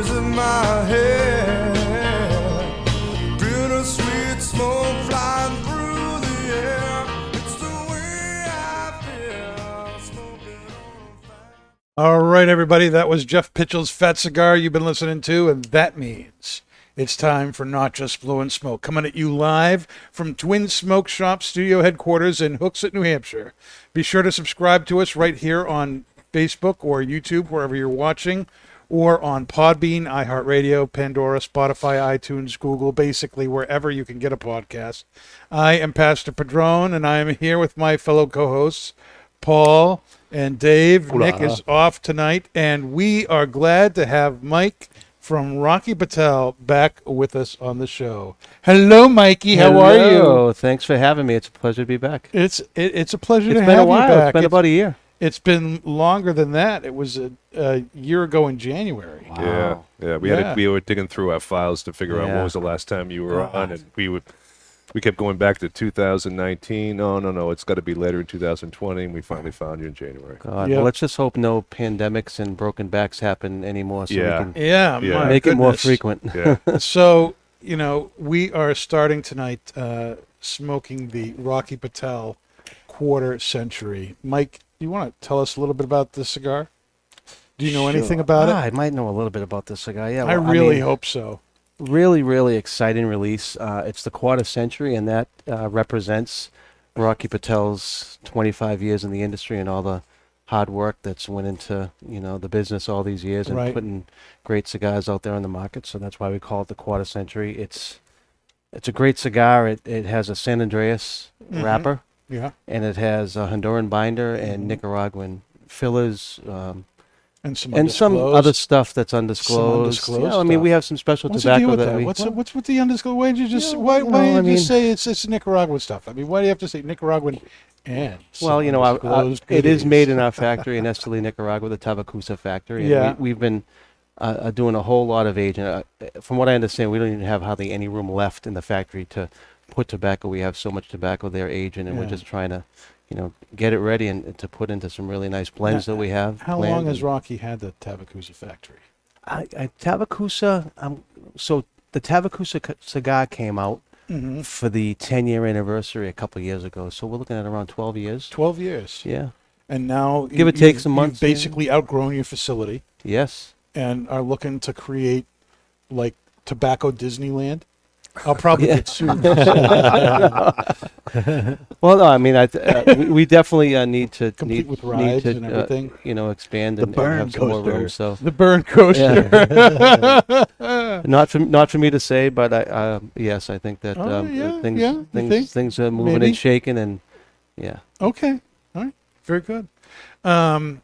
Breeze in my head. All right, everybody, that was Jeff Pitchell's Fat Cigar you've been listening to, and that means it's time for Not Just Blowing Smoke, coming at you live from Twin Smoke Shop Studio Headquarters in Hooksett, New Hampshire. Be sure to subscribe to us right here on Facebook or YouTube, wherever you're watching, or on Podbean, iHeartRadio, Pandora, Spotify, iTunes, Google, basically wherever you can get a podcast. I am Pastor Padron, and I am here with my fellow co-hosts, Paul and Dave. Nick is off tonight, and we are glad to have Mike from Rocky Patel back with us on the show. Hello, Mikey. How are you? Thanks for having me. It's a pleasure to be back. It's it, it's a pleasure It's to been have a while. you back. It's been about a year. It's been longer than that. It was a, a year ago in January. Yeah, yeah. We Yeah. had to, we were digging through our files to figure out Yeah. what was the last time you were Oh. on, and we would we kept going back to 2019. No, no, no. It's got to be later in 2020, and we finally found you in January. God. Yeah. Well, let's just hope no pandemics and broken backs happen anymore, so Yeah. we can Yeah, Yeah. my make it more frequent. Yeah, So you know, we are starting tonight uh, smoking the Rocky Patel quarter century. Mike, you want to tell us a little bit about this cigar? Do you know anything about Ah, it? I might know a little bit about this cigar. Yeah, I well, really mean, hope so. really, really exciting release. Uh, it's the quarter century, and that uh, represents Rocky Patel's 25 years in the industry and all the hard work that's went into you know the business all these years and Right. putting great cigars out there on the market. So that's why we call it the quarter century. It's it's a great cigar. It it has a San Andrés Mhm. wrapper Yeah, and it has a Honduran binder and Nicaraguan fillers. Um, and some and some other stuff that's undisclosed. undisclosed yeah, I mean, stuff. we have some special What's tobacco that that? we. What's what's with the undisclosed? Why did you just Yeah, why why did I you mean- say it's it's Nicaraguan stuff? I mean, why do you have to say Nicaraguan and well, you know, our, undisclosed it is made in our factory in Esteli, Nicaragua, the Tavicusa factory. And Yeah. we, we've been uh, uh, doing a whole lot of aging. Uh, from what I understand, we don't even have hardly any room left in the factory to put tobacco. We have so much tobacco there aging, and Yeah. we're just trying to, you know, get it ready and, to put into some really nice blends Now, that we have. How long has Rocky had the Tavicusa factory? I, I, Tavicusa? Um, so the Tavicusa c- cigar came out Mm-hmm. for the 10 year anniversary a couple years ago. So we're looking at around 12 years. Twelve years. Yeah. And now Give you- or take some months, You've yeah. basically outgrown your facility Yes. and are looking to create like tobacco Disneyland. I'll probably Yeah. get sued. Well, no, I mean, I th- uh, we, we definitely uh, need to Complete need, with need rides to, and uh, everything. you know, expand The and, and burn have some more coaster. room. So the burn coaster. not for not for me to say, but I uh, yes, I think that Oh, um, yeah, things yeah, you things think? things are moving Maybe? and shaking, and yeah. okay. All right. Very good. Um,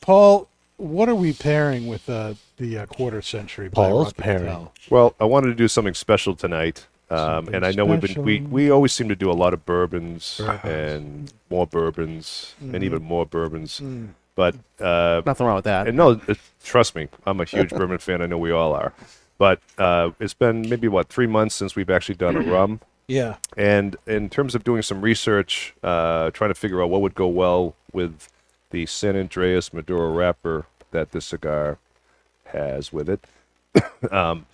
Paul, what are we pairing with uh, the uh, quarter century? by Paul's Rocky pairing. Patel? Well, I wanted to do something special tonight, um, and I know we've been we, we always seem to do a lot of bourbons Bourbons. and more bourbons Mhm. and even more bourbons, Mm. but uh, Nothing wrong with that. and no, trust me, I'm a huge bourbon fan. I know we all are, but uh, it's been maybe what three months since we've actually done a rum. Yeah. And in terms of doing some research, uh, trying to figure out what would go well with the San Andrés Maduro wrapper that this cigar has with it, um,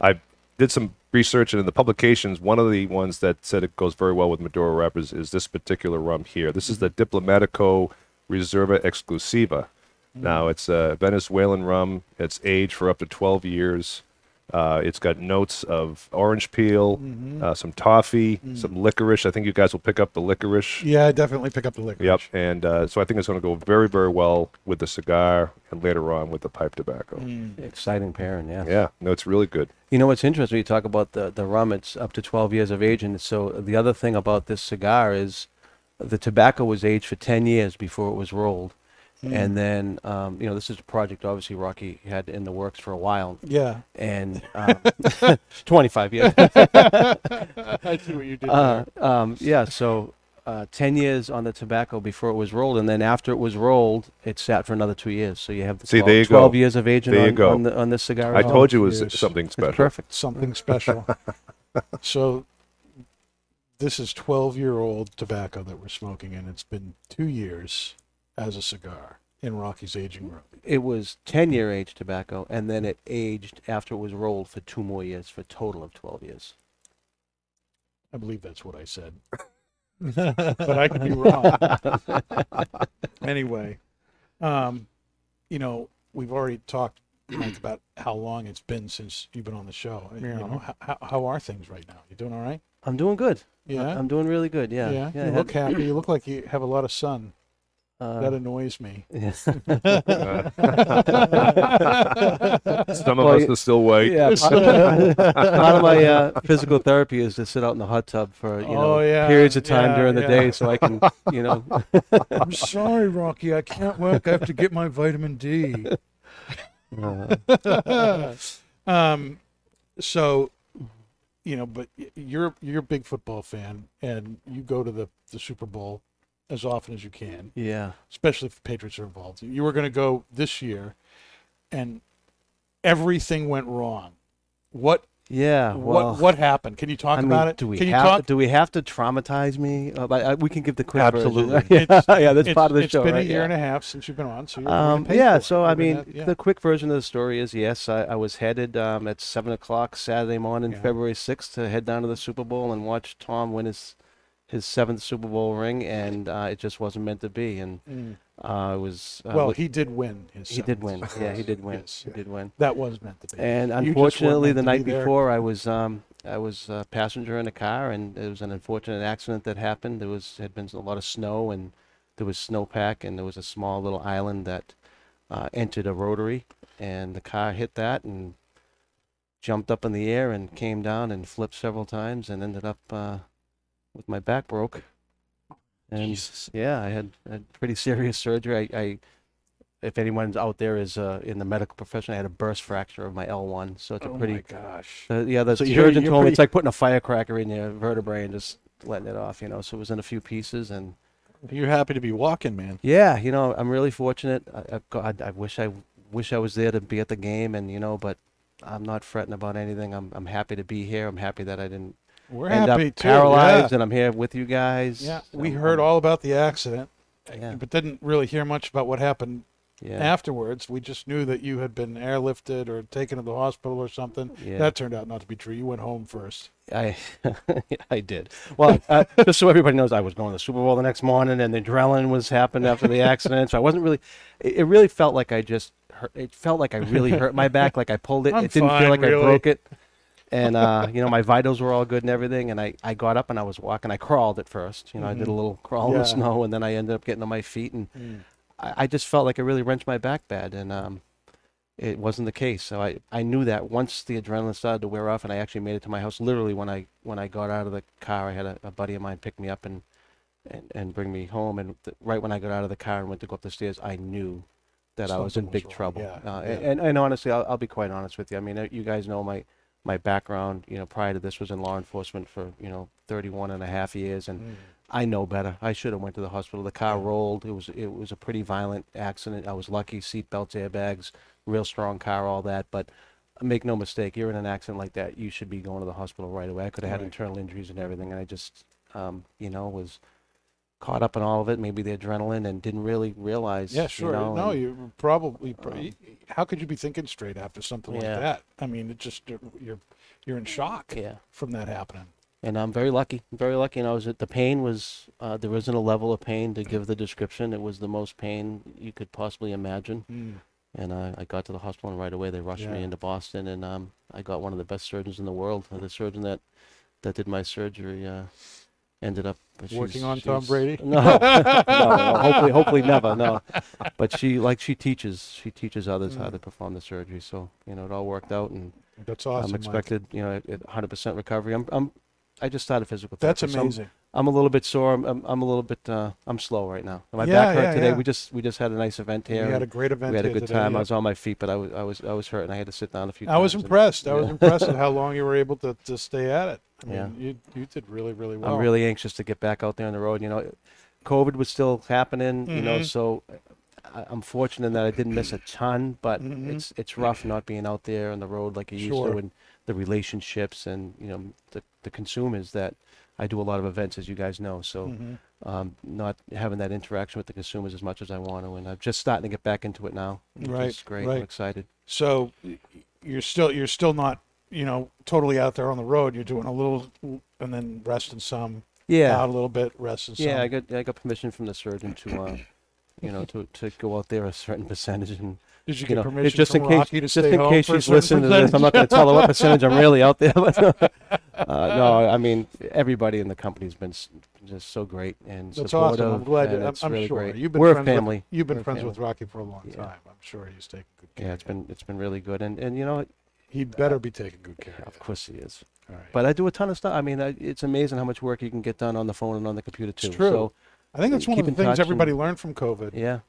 I did some research, and in the publications, one of the ones that said it goes very well with Maduro wrappers is this particular rum here. This is the Diplomatico Reserva Exclusiva. Now, it's a Venezuelan rum. It's aged for up to 12 years. Uh, it's got notes of orange peel, uh, some toffee, some licorice. I think you guys will pick up the licorice. Yeah, I definitely pick up the liquor. Yep. And uh, so I think it's going to go very, very well with the cigar and later on with the pipe tobacco. Mm. Exciting pairing, yeah. Yeah. No, it's really good. You know what's interesting? You talk about the the rum. It's up to 12 years of age, and so the other thing about this cigar is the tobacco was aged for 10 years before it was rolled, And then, um, you know, this is a project obviously Rocky had in the works for a while, Yeah. and um, 25 years. I see what you did. Uh, um, yeah, so uh, 10 years on the tobacco before it was rolled, and then after it was rolled, it sat for another two years. So you have the See, 12, there you 12 go. years of aging There you on, go. on, the, on this cigar. I told you it was years. something It's special. perfect. Something special. so this is 12 year old tobacco that we're smoking, and it's been two years as a cigar in Rocky's aging room. It was 10 year age tobacco, and then it aged after it was rolled for two more years, for a total of 12 years. I believe that's what I said. but I could be wrong. anyway, um, you know, we've already talked Mike about how long it's been since you've been on the show. You know, how, how, how are things right now? You doing all right? I'm doing good. Yeah. I'm doing really good. Yeah. yeah. I you look happy. You look like you have a lot of sun. Uh, that annoys me. yes. Some of Well, us are still white. Yeah, part of, part of my uh, physical therapy is to sit out in the hot tub for you know Oh, yeah, periods of time yeah, during the yeah. day, so I can you know. I'm sorry, Rocky. I can't work. I have to get my vitamin D. uh, um, so, you know, but you're you're a big football fan, and you go to the the Super Bowl as often as you can, yeah, especially if the Patriots are involved. You were going to go this year, and everything went wrong. What yeah. Well, what what happened? Can you talk I mean, about it? do we can you have talk? do we have to traumatize me? Uh, but, uh, we can give the quick Absolutely. version. yeah, yeah, that's part of the it's show. It's been right? a year yeah. and a half since you've been on, so Um, yeah, for it. so I mean, yeah. the quick version of the story is yes, I, I was headed um, at seven o'clock Saturday morning, Yeah. February sixth, to head down to the Super Bowl and watch Tom win his his seventh Super Bowl ring, and uh, it just wasn't meant to be. And Mm. uh, it was uh, well, look- he did win his. he did win. Yeah, he did win. Yes, He did win. That was meant to be. And unfortunately, the night be before, I was um, I was a passenger in a car, and it was an unfortunate accident that happened. There was had been a lot of snow, and there was snowpack, and there was a small little island that uh, entered a rotary, and the car hit that and jumped up in the air and came down and flipped several times, and ended up uh, with my back broke. And yeah, I had, had pretty serious surgery. I, I if anyone's out there is uh, in the medical profession, I had a burst fracture of my L1, so it's a oh pretty my gosh. uh, yeah, the So surgeon told me it's like putting a firecracker in your vertebrae and just letting it off, you know. So it was in a few pieces, and You're happy to be walking, man. yeah, you know, I'm really fortunate. I, I, God, I wish I wish I was there to be at the game, and you know, but I'm not fretting about anything. I'm I'm happy to be here. I'm happy that I didn't We're end happy up too. paralyzed, Yeah. and I'm here with you guys. yeah, So we heard all about the accident, Yeah. but didn't really hear much about what happened Yeah, afterwards. We just knew that you had been airlifted or taken to the hospital or something. yeah. That turned out not to be true. You went home first. I I did. Well, uh, just so everybody knows, I was going to the Super Bowl the next morning, and the adrenaline was happened after the accident. So I wasn't really. It, it really felt like I just. Hurt, it felt like I really hurt my back, like I pulled it. I'm it didn't fine, feel like really. I broke it. And uh, you know, my vitals were all good and everything. And I, I got up and I was walking. I crawled at first. You know, I did a Mhm. little crawl in the snow, and then I ended up getting on my feet, and Mm. I, I just felt like I really wrenched my back bad, and um, it wasn't the case. So I, I knew that once the adrenaline started to wear off, and I actually made it to my house. Literally, when I when I got out of the car, I had a, a buddy of mine pick me up and and, and bring me home. And th- right when I got out of the car and went to go up the stairs, I knew that I was in Something was big trouble. yeah, uh, yeah. And, and honestly, I'll, I'll be quite honest with you. I mean, uh, you guys know my my background. You know, prior to this was in law enforcement for you know 31 and a half years, and Mm. I know better. I should have went to the hospital. The car rolled. It was it was a pretty violent accident. I was lucky. Seat belts, airbags, real strong car, all that. But make no mistake, you're in an accident like that, you should be going to the hospital right away. I could have had Right. internal injuries and everything, and I just, um, you know, was caught up in all of it. Maybe the adrenaline and didn't really realize. Yeah, sure. You know, no, and- you probably. um, how could you be thinking straight after something Yeah. like that? I mean, it just you're you're, you're in shock Yeah. from that happening. and I'm very lucky. Very lucky. And I was at the pain was uh, wasn't a level of pain to give the description. It was the most pain you could possibly imagine. And I, I got to the hospital and right away they rushed me into Boston and um, I got one of the best surgeons in the world. Uh, The surgeon that, that did my surgery uh, ended up Working on Tom Brady? No, no, no, hopefully, hopefully never. No, but she like she teaches she teaches others how Mm. to perform the surgery. So you know it all worked out and That's awesome. I'm Mike. expected you know at 100% recovery. I'm, I'm I just started physical That's therapy. so I'm- a little bit sore. I'm, I'm, I'm a little bit. Uh, I'm slow right now. My Yeah, back hurt yeah, today. yeah. We just we just had a nice event here. we had a great event. we had a here good today, time. yeah. I was on my feet, but I was I was I was hurt and I had to sit down a few times. I times. was and- impressed. I was impressed at how long you were able to, to stay at it. I mean, Yeah. you you did really really well. I'm really anxious to get back out there on the road. You know, COVID was still happening. You know, Mhm. so I, I'm fortunate that I didn't miss a ton, but Mhm. it's it's rough not being out there on the road like you used Sure. to, and the relationships and you know the the consumers that I do a lot of events, as you guys know. So Mhm. um, not having that interaction with the consumers as much as I want to, and I'm just starting to get back into it now. which Right, is great. right. I'm excited. So y- you're still you're still not you know totally out there on the road. You're doing a little and then rest resting some. Yeah, Out a little bit, resting some. yeah. I got I got permission from the surgeon to. Uh, you know, to, to go out there a certain percentage and Did you you get know, permission just from in case, Rocky to just stay in home case she's listening to this, I'm not going to tell her what percentage I'm really out there. But uh, no, I mean everybody in the company's been s- just so great and That's supportive. awesome. I'm glad. and I'm, it's I'm really sure great. you've been We're a friends family. With, you've been We're a friends family. with Rocky for a long Yeah. time. I'm sure he's taking good care. Yeah, it's of you. been it's been really good, and and you know, He'd better be taking good care of of course he is. All right. But I do a ton of stuff. I mean, I, it's amazing how much work you can get done on the phone and on the computer too. It's true. So I think that's one keep of the in things touch everybody and- learned from COVID. yeah,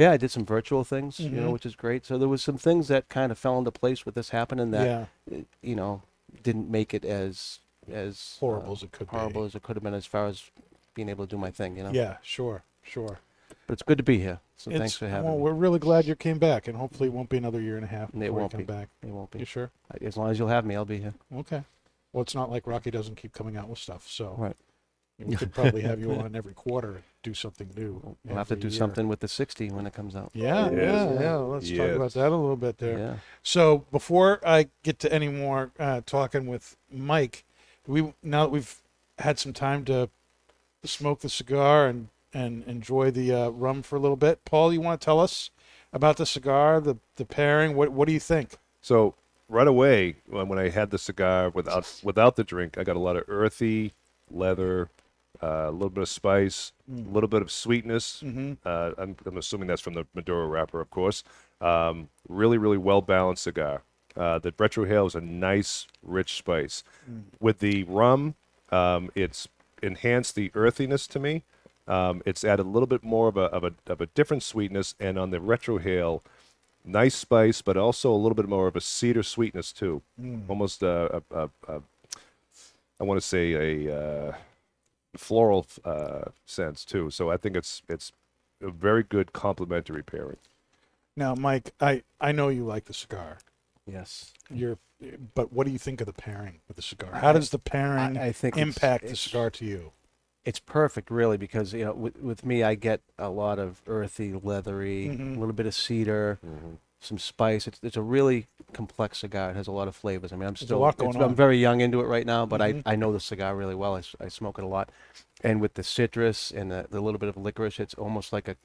yeah, I did some virtual things, you know, Mhm. which is great. So there was some things that kind of fell into place with this happening that yeah, uh, you know didn't make it as as uh, horrible as it could horrible be. as it could have been as far as being able to do my thing, you know. Yeah, sure, sure. But it's good to be here. So It's- thanks for having well, me. we're really glad you came back, and hopefully it won't be another year and a half It won't come be. back. It won't be. You sure? As long as you'll have me, I'll be here. Okay. Well, it's not like Rocky doesn't keep coming out with stuff, so Right. we could probably have you on every quarter do something new. We'll have to do year. something with the 60 when it comes out. Yeah, Yes. yeah, yeah. Let's talk about that a little bit there. Yeah. So before I get to any more uh, talking with Mike, we now that we've had some time to smoke the cigar and and enjoy the uh, rum for a little bit, Paul, you want to tell us about the cigar, the the pairing? What what do you think? So right away, when, when I had the cigar without without the drink, I got a lot of earthy leather, uh, a little bit of spice, a little bit of sweetness. Mm-hmm. Uh, I'm, I'm assuming that's from the Maduro wrapper, of course. Um, really, really well balanced cigar. Uh, the retrohale is a nice, rich spice. With the rum, um, it's enhanced the earthiness to me. Um, it's added a little bit more of a, of a of a different sweetness, and on the retrohale, nice spice, but also a little bit more of a cedar sweetness too. Almost a, a, a, a I want to say a uh, floral uh, sense too. So I think it's it's a very good complementary pairing. Now, Mike, I I know you like the cigar. Yes. You're, but what do you think of the pairing with the cigar? How does the pairing I, I think it's- impact the cigar to you? It's perfect, really, because you know, with, with me, I get a lot of earthy, leathery, Mhm. a little bit of cedar, some spice. It's it's a really complex cigar. It has a lot of flavors. I mean, I'm a still lot it's- going on. I'm very young into it right now, but. I I know the cigar really well. I, s- I smoke it a lot, and with the citrus and the, the little bit of licorice, it's almost like a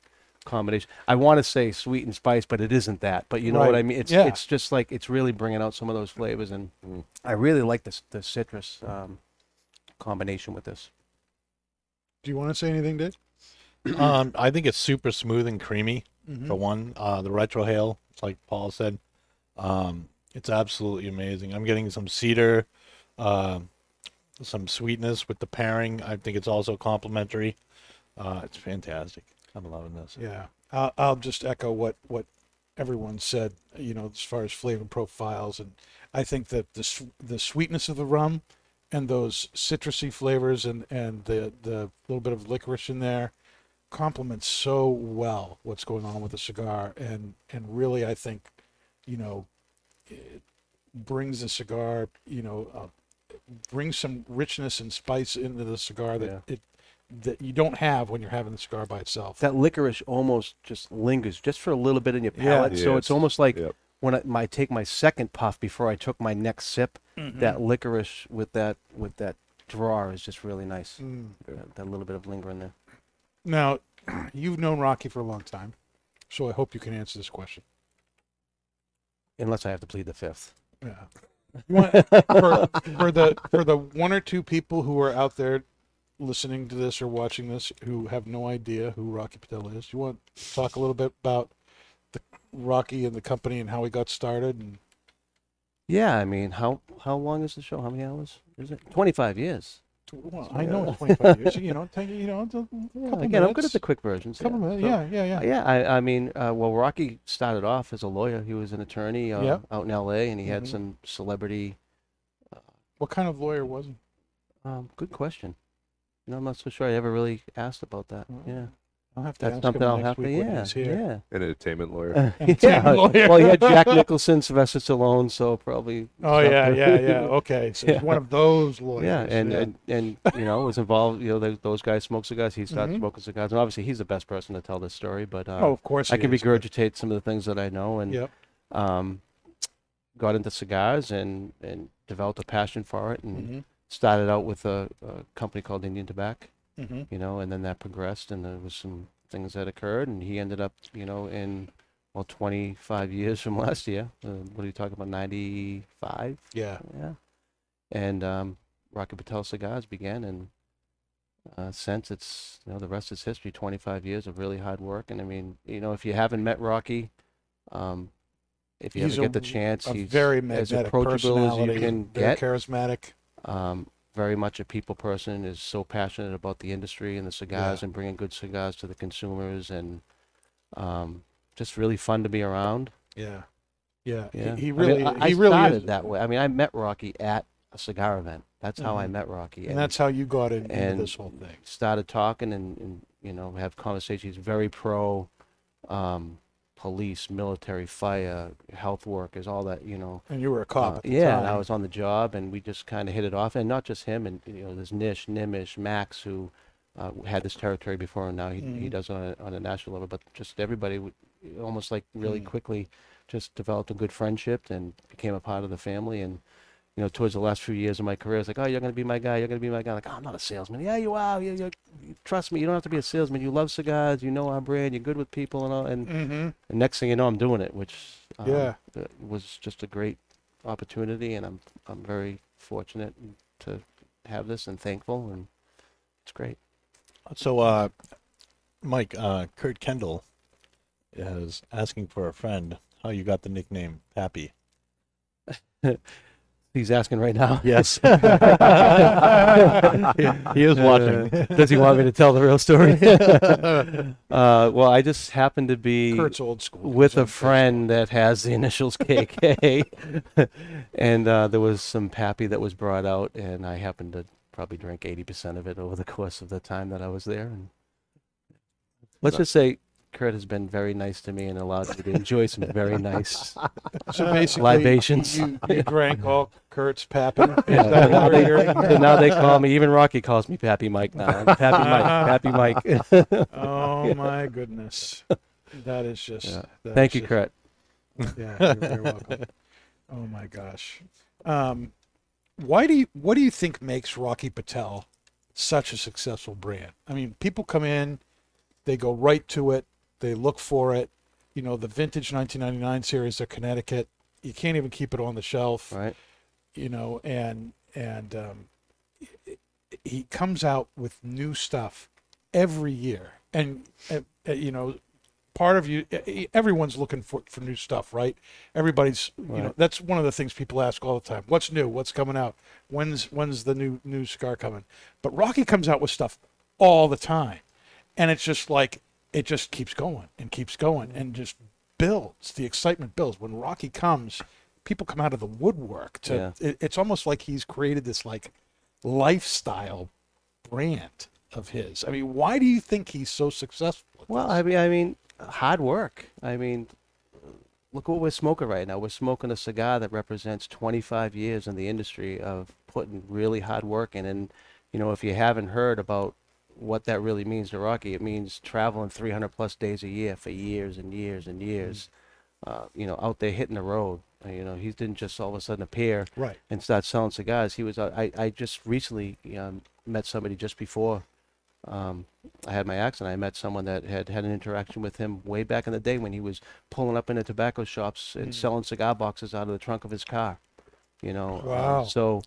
combination. I want to say sweet and spice, but it isn't that. But you know what Right. I mean? It's Yeah. it's just like it's really bringing out some of those flavors, and I really like this the citrus um, combination with this. Do you want to say anything, Dick? um, I think it's super smooth and creamy. Mm-hmm. For one, uh, the retrohale, it's like Paul said, um, it's absolutely amazing. I'm getting some cedar, uh, some sweetness with the pairing. I think it's also complementary. Uh, it's fantastic. I'm loving this. Yeah, I'll, I'll just echo what what everyone said. You know, as far as flavor profiles, and I think that the the sweetness of the rum and those citrusy flavors and and the the little bit of licorice in there complements so well what's going on with the cigar, and and really I think, you know, it brings the cigar, you know, uh, brings some richness and spice into the cigar that Yeah. it that you don't have when you're having the cigar by itself. that licorice almost just lingers just for a little bit in your Yeah. palate. So it's almost like Yep. when I, my take my second puff before I took my next sip, Mm-hmm. that licorice with that with that draw is just really nice. Mm. That, that little bit of linger in there. Now, you've known Rocky for a long time, so I hope you can answer this question. Unless I have to plead the fifth. Yeah. Want- for, for the for the one or two people who are out there listening to this or watching this who have no idea who Rocky Patel is, you want to talk a little bit about the Rocky and the company and how he got started and Yeah, I mean, how how long is the show? How many hours is it? Twenty five years. Well, I know it's 25 years. You know, take, you know, it's a Yeah, couple again, I'm good at the quick versions. couple yeah. minutes. So- yeah, yeah, yeah. Yeah, I, I mean, uh, well, Rocky started off as a lawyer. He was an attorney uh, Yep. out in L.A. and he had Mhm. some celebrity. What kind of lawyer was he? Um, good question. You know, I'm not so sure I ever really asked about that. Mm. Yeah, I'll have to that's ask something him I'll next have to. week when Yeah, he's here. yeah. An entertainment lawyer. Uh, And yeah. Tim Lawyer. well, he had Jack Nicholson, Sylvester Stallone, so probably. Oh yeah, something. yeah, yeah. Okay, so he's Yeah. one of those lawyers. Yeah, and, and and you know was involved. You know, those, those guys smoke cigars. He started Mhm. smoking cigars, and obviously he's the best person to tell this story. But uh, oh, of course. I he can is, but- regurgitate some of the things that I know, and Yep. um, got into cigars and and developed a passion for it, and Mm-hmm. started out with a, a company called Indian Tobacco. Mm-hmm. You know, and then that progressed, and there was some things that occurred, and he ended up, you know, in well, 25 years from last year. Uh, what are you talking about? 95. Yeah. Yeah. And um, Rocky Patel Cigars began, and uh, since it's, you know, the rest is history. 25 years of really hard work. And I mean, you know, if you haven't met Rocky, um, if you He's ever a- get the chance, he's very as approachable as you can very get. charismatic. Um, very much a people person, is so passionate about the industry and the cigars and bringing good cigars to the consumers, and um, just really fun to be around. Yeah. Yeah. He- Yeah. He, I mean, really, I, I he really started is. that way. I mean, I met Rocky at a cigar event. That's how I Mhm. met Rocky. and that's how you got in, into and this whole thing. started talking and, and you know have conversations. He's very pro um, police, military, fire, health workers, all that. You know. And you were a cop Uh, at the yeah. I was on the job, and we just kind of hit it off. And not just him, and you know, there's Nish, Nimish, Max, who uh, had this territory before, and now he, he Mhm. does it on a, on a national level. But just everybody, almost like really Mm. quickly, just developed a good friendship and became a part of the family. And you know, towards the last few years of my career, it's like, oh, you're gonna be my guy. You're gonna be my guy. Like, oh, I'm not a salesman. Yeah, you are. You, you, you trust me. You don't have to be a salesman. You love cigars. You know our brand. You're good with people and all. And, Mm-hmm. and next thing you know, I'm doing it, which um, Yeah. was just a great opportunity, and I'm I'm very fortunate to have this and thankful, and it's great. So, uh, Mike, uh, Kurt Kendall is asking for a friend how you got the nickname Pappy. He's asking right now. Yes. he is watching. Uh, does he want me to tell the real story? uh, well, I just happened to be Kurt's old school. with a friend that has the initials KK, and uh, there was some pappy that was brought out, and I happened to probably drink 80% of it over the course of the time that I was there. And let's just say Kurt has been very nice to me and allowed me to enjoy some very nice. So basically, Libations. You, you drank all Kurt's pappy. Is Yeah, that now what they, we're hearing? so now they call me, even Rocky calls me Pappy Mike now. Pappy Mike, Pappy Mike. Oh my goodness, that is just. Yeah. that's Thank you, just- Kurt. Yeah, you're very welcome. Oh my gosh. Um, why do you? What do you think makes Rocky Patel such a successful brand? I mean, people come in, they go right to it, they look for it. You know, the vintage 1999 series, the Connecticut. You can't even keep it on the shelf. Right. You know, and and um, he comes out with new stuff every year, and uh, you know, part of you, everyone's looking for for new stuff, right? Everybody's, you know, that's one of the things people ask all the time. What's new? What's coming out? When's when's the new new cigar coming? But Rocky comes out with stuff all the time, and it's just like it just keeps going and keeps going and just builds. The excitement builds when Rocky comes. People come out of the woodwork to. Yeah. It, it's almost like he's created this like lifestyle brand of his. I mean, why do you think he's so successful? Well. I mean, I mean, hard work. I mean, look what we're smoking right now. We're smoking a cigar that represents 25 years in the industry of putting really hard work in. And you know, if you haven't heard about what that really means to Rocky, it means traveling 300 plus days a year for years and years and years. Uh, you know, out there hitting the road. You know, he didn't just all of a sudden appear right. and start selling cigars. He was. uh, I I just recently um, met somebody just before um, I had my accident. I met someone that had had an interaction with him way back in the day when he was pulling up into tobacco shops and selling cigar boxes out of the trunk of his car. You know. um, Wow. so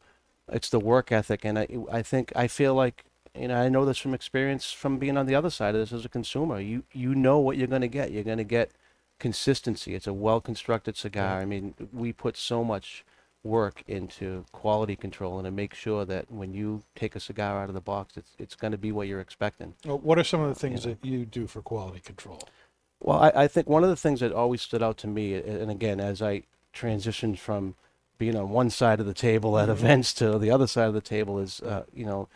it's the work ethic, and I I think I feel like. You know, I know this from experience from being on the other side of this as a consumer. You you know what you're going to get. You're going to get consistency. It's a well constructed cigar. I mean, we put so much work into quality control and to make sure that when you take a cigar out of the box, it's it's going to be what you're expecting. Well, what are some of the things that you do for quality control? Well, I, I think one of the things that always stood out to me, and again, as I transitioned from being on one side of the table at events to the other side of the table, is uh, you know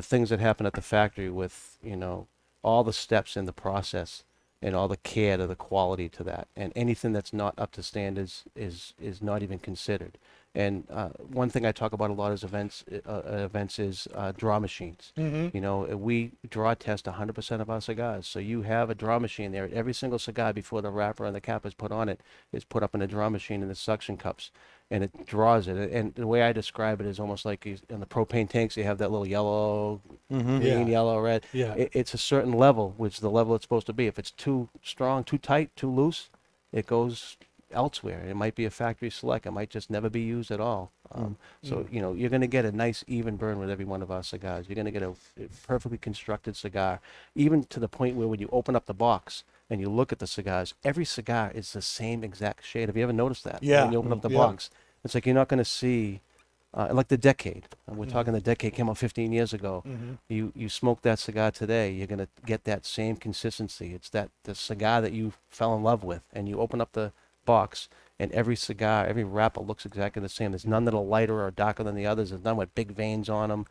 the things that happen at the factory with you know all the steps in the process and all the care to the quality to that, and anything that's not up to standards is is not even considered. And uh, one thing I talk about a lot is events. Uh, uh, events is uh, draw machines. Mm-hmm. You know, we draw test 100% of our cigars. So you have a draw machine there. Every single cigar before the wrapper and the cap is put on it is put up in a draw machine in the suction cups, and it draws it. And the way I describe it is almost like you, in the propane tanks, you have that little yellow, mm-hmm. green, Yeah. yellow, red. Yeah. It, it's a certain level, which is the level it's supposed to be. If it's too strong, too tight, too loose, it goes elsewhere. It might be a factory select. It might just never be used at all. Mm. Um, so mm. you know you're going to get a nice even burn with every one of our cigars. You're going to get a, a perfectly constructed cigar, even to the point where when you open up the box and you look at the cigars, every cigar is the same exact shade. Have you ever noticed that? Yeah. When you open up mm, the Yeah. box, it's like you're not going to see. Uh, like the decade, and we're talking mm-hmm. the decade came out 15 years ago. Mm-hmm. You you smoke that cigar today, you're gonna get that same consistency. It's that the cigar that you fell in love with, and you open up the box, and every cigar, every wrapper looks exactly the same. There's none that are lighter or darker than the others. There's none with big veins on them.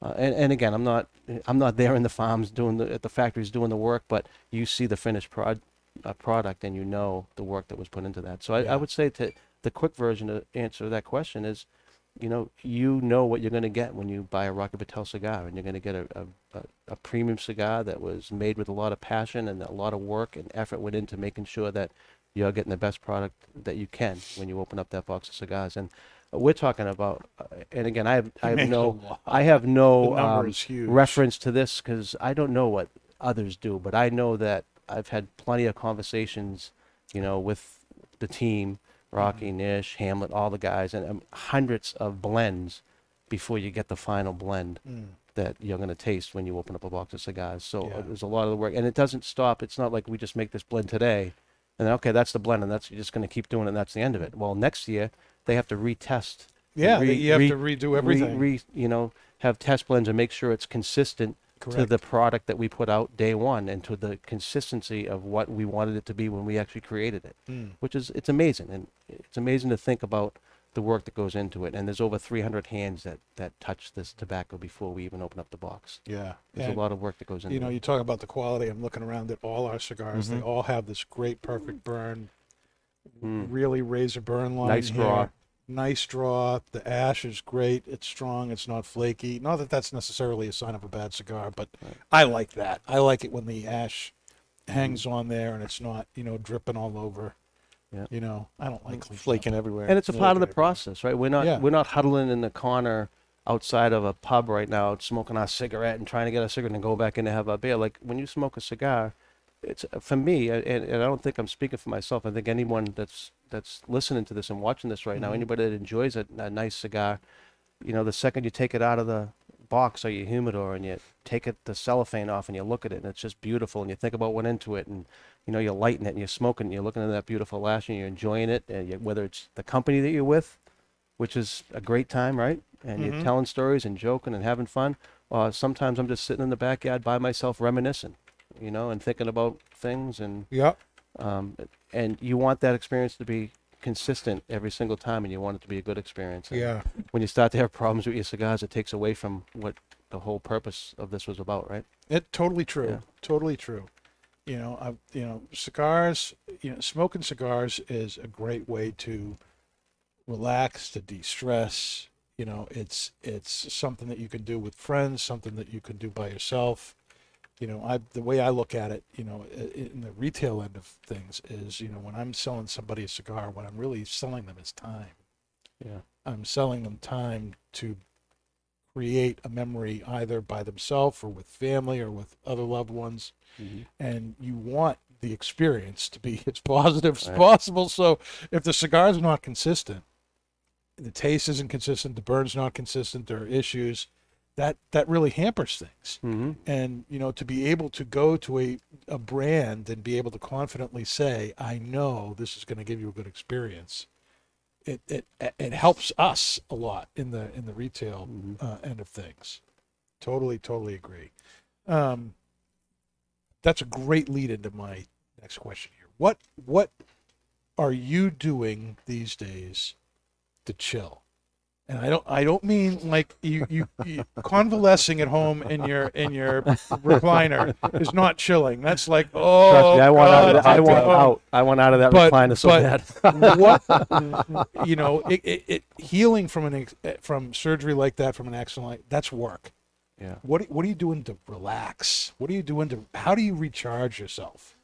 Uh, and, and again, I'm not I'm not there in the farms doing the at the factories doing the work, but you see the finished prod, uh, product and you know the work that was put into that. So I, Yeah. I would say to the quick version to answer that question is, you know, you know what you're going to get when you buy a Rocky Patel cigar, and you're going to get a, a, a, a premium cigar that was made with a lot of passion and a lot of work and effort went into making sure that you're getting the best product that you can when you open up that box of cigars. And we're talking about, uh, and again, I have, I have no. I have no The number um, is huge. reference to this because I don't know what others do, but I know that I've had plenty of conversations, you know, with the team, Rocky, Nish, Hamlet, all the guys, and um, hundreds of blends before you get the final blend that you're going to taste when you open up a box of cigars. So uh, Yeah. there's a lot of the work, and it doesn't stop. It's not like we just make this blend today, and then okay, that's the blend, and that's you're just going to keep doing it, and that's the end of it. Well, next year they have to retest. Yeah, re- you have re- to redo everything. Re, you know, have test blends and make sure it's consistent to the product that we put out day one and to the consistency of what we wanted it to be when we actually created it. Mm. Which is it's amazing, and it's amazing to think about the work that goes into it. And there's over 300 hands that that touch this tobacco before we even open up the box. Yeah. There's And, a lot of work that goes into You know, it. you talk about the quality. I'm looking around at all our cigars. They all have this great, perfect burn. Mm. Really razor burn line. Nice here. draw. Nice draw. The ash is great. It's strong. It's not flaky. Not that that's necessarily a sign of a bad cigar, but I like that. I like it when the ash hangs on there and it's not, you know, dripping all over. Yeah. You know, I don't like clean flaking everywhere. and it's a part of the everywhere. process, right? We're not Yeah. we're not huddling in the corner outside of a pub right now, smoking our cigarette and trying to get a cigarette and go back in to have a beer. Like when you smoke a cigar, it's uh, for me, and, and I don't think I'm speaking for myself. I think anyone that's that's listening to this and watching this right now, mm-hmm. anybody that enjoys a, a nice cigar, you know, the second you take it out of the box or your humidor and you take it the cellophane off and you look at it and it's just beautiful and you think about what went into it and you know you're lighting it and you're smoking and you're looking at that beautiful ash and you're enjoying it and you, whether it's the company that you're with which is a great time right? And you're mm-hmm. telling stories and joking and having fun or sometimes i'm just sitting in the backyard by myself reminiscing you know and thinking about things and yeah, um, and you want that experience to be consistent every single time and you want it to be a good experience And Yeah. when you start to have problems with your cigars it takes away from what the whole purpose of this was about right It totally true. Yeah. Totally true. You know, I, you know, cigars. You know, smoking cigars is a great way to relax, to de-stress. You know, it's it's something that you can do with friends, something that you can do by yourself. You know, I the way I look at it, you know, in the retail end of things is, you know, when I'm selling somebody a cigar, what I'm really selling them is time. yeah I'm selling them time to create a memory either by themselves or with family or with other loved ones. Mm-hmm. And you want the experience to be as positive as Right. possible. So if the cigar's are not consistent, the taste isn't consistent, the burn's not consistent, there are issues, that that really hampers things. mm-hmm. And you know, to be able to go to a, a brand and be able to confidently say, I know this is going to give you a good experience it it it helps us a lot in the in the retail Mhm. uh, end of things. Totally, totally agree. Um, that's a great lead into my next question here. What what are you doing these days to chill? And I don't I don't mean like you you, you convalescing at home in your in your recliner is not chilling. That's like oh Trust me, I want out. Of that, I want out. I want out of that But- recliner so but- bad. what you know it, it, it healing from an ex- eh, from surgery like that from an accident like that's work Yeah. what what are you doing to relax what are you doing to how do you recharge yourself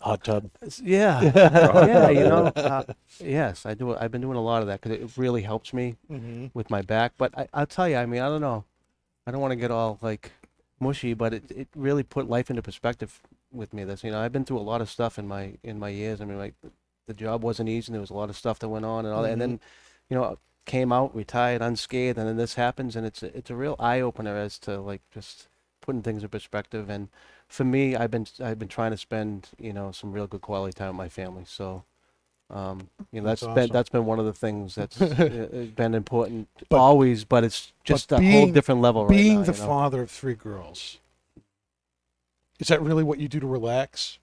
Hot tub. Yeah, yeah, you know. Uh, yes, I do. I've been doing a lot of that because it really helps me mm-hmm. with my back. But I, I'll tell you, I mean, I don't know. I don't want to get all like mushy, but it, it really put life into perspective with me. That's you know, I've been through a lot of stuff in my in my years. I mean, like the job wasn't easy, and there was a lot of stuff that went on, and all that. And then, you know, came out retired unscathed, and then this happens, and it's it's a real eye opener as to like just putting things in perspective. And for me, I've been I've been trying to spend you know some real good quality time with my family. So. Um, you know That's that's been that's been one of the things that's uh, uh, been important But- always, but it's just a whole being- different level right being now, the you know? father of three girls is that really what you do to relax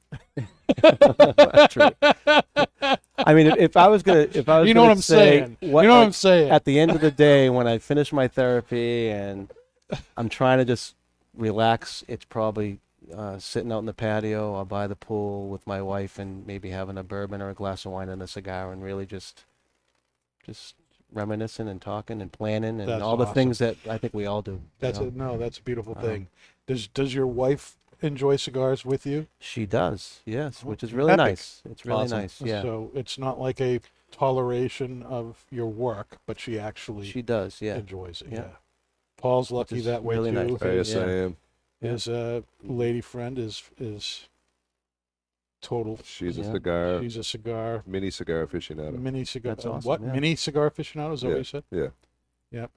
That's true. I mean, if, if I was gonna, if I was you know gonna what i'm say saying what, you know what i'm saying at the end of the day, when I finish my therapy and I'm trying to just relax, it's probably uh, sitting out in the patio or by the pool with my wife and maybe having a bourbon or a glass of wine and a cigar and really just, just reminiscing and talking and planning and That's all the awesome. things that I think we all do. you that's know? a no that's a beautiful Um, thing does does your wife enjoy cigars with you She does, yes, Oh, which is really epic. nice. It's really Awesome. nice. Yeah, so it's not like a toleration of your work but she actually she does. Yeah, enjoys it. Yeah. Yeah. Paul's lucky that way really too. nice. yes, Yeah. I am. His uh, lady friend is is total. She's a Yeah. cigar, She's a cigar mini cigar aficionado. mini cigar. That's uh, awesome, what yeah. mini cigar aficionado? Is that what you said? Yeah.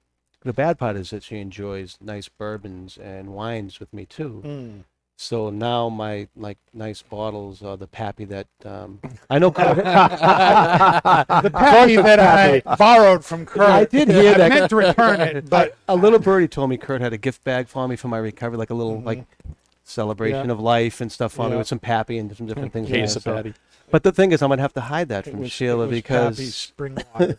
the bad part is that she enjoys nice bourbons and wines with me too. Mm. So now my like nice bottles are the Pappy that um, I know. Kurt, The pappy that I borrowed from Kurt. I did hear I that. meant to return it, but a little birdie told me Kurt had a gift bag for me for my recovery, like a little Mhm. like celebration Yeah. of life and stuff on Yeah. with some Pappy and some different things. in Case there, of so- patty. But the thing is, I'm gonna have to hide that it from was, Sheila it was because spring water.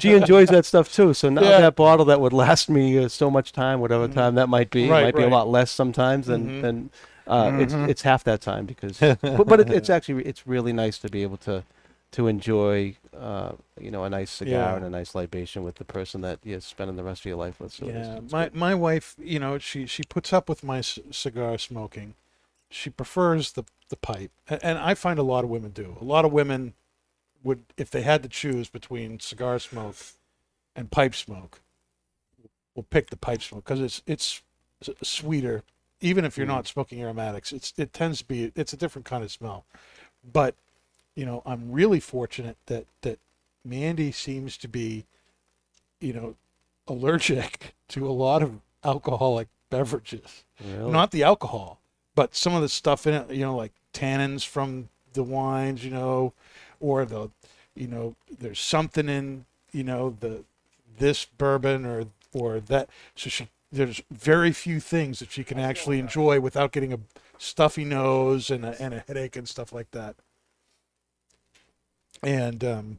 she enjoys that stuff too. So now Yeah. that bottle that would last me uh, so much time, whatever time that might be, Right, might be right. a lot less sometimes than Mhm. than uh, it's Mhm. it's half that time because. but but it, it's actually it's really nice to be able to to enjoy uh, you know a nice cigar Yeah. and a nice libation with the person that you're spending the rest of your life with. So yeah, it's my good. my wife, you know, she she puts up with my c- cigar smoking. She prefers the the pipe, A- and I find a lot of women do. A lot of women would, if they had to choose between cigar smoke and pipe smoke, will pick the pipe smoke because it's it's s- sweeter. Even if you're Mm. not smoking aromatics, it's it tends to be it's a different kind of smell. But you know, I'm really fortunate that that Mandy seems to be, you know, allergic to a lot of alcoholic beverages. Really? Not the alcohol, but some of the stuff in it, you know, like tannins from the wines, you know, or the, you know, there's something in, you know, the this bourbon or or that. So she there's very few things that she can actually enjoy without getting a stuffy nose and a, and a headache and stuff like that. And um,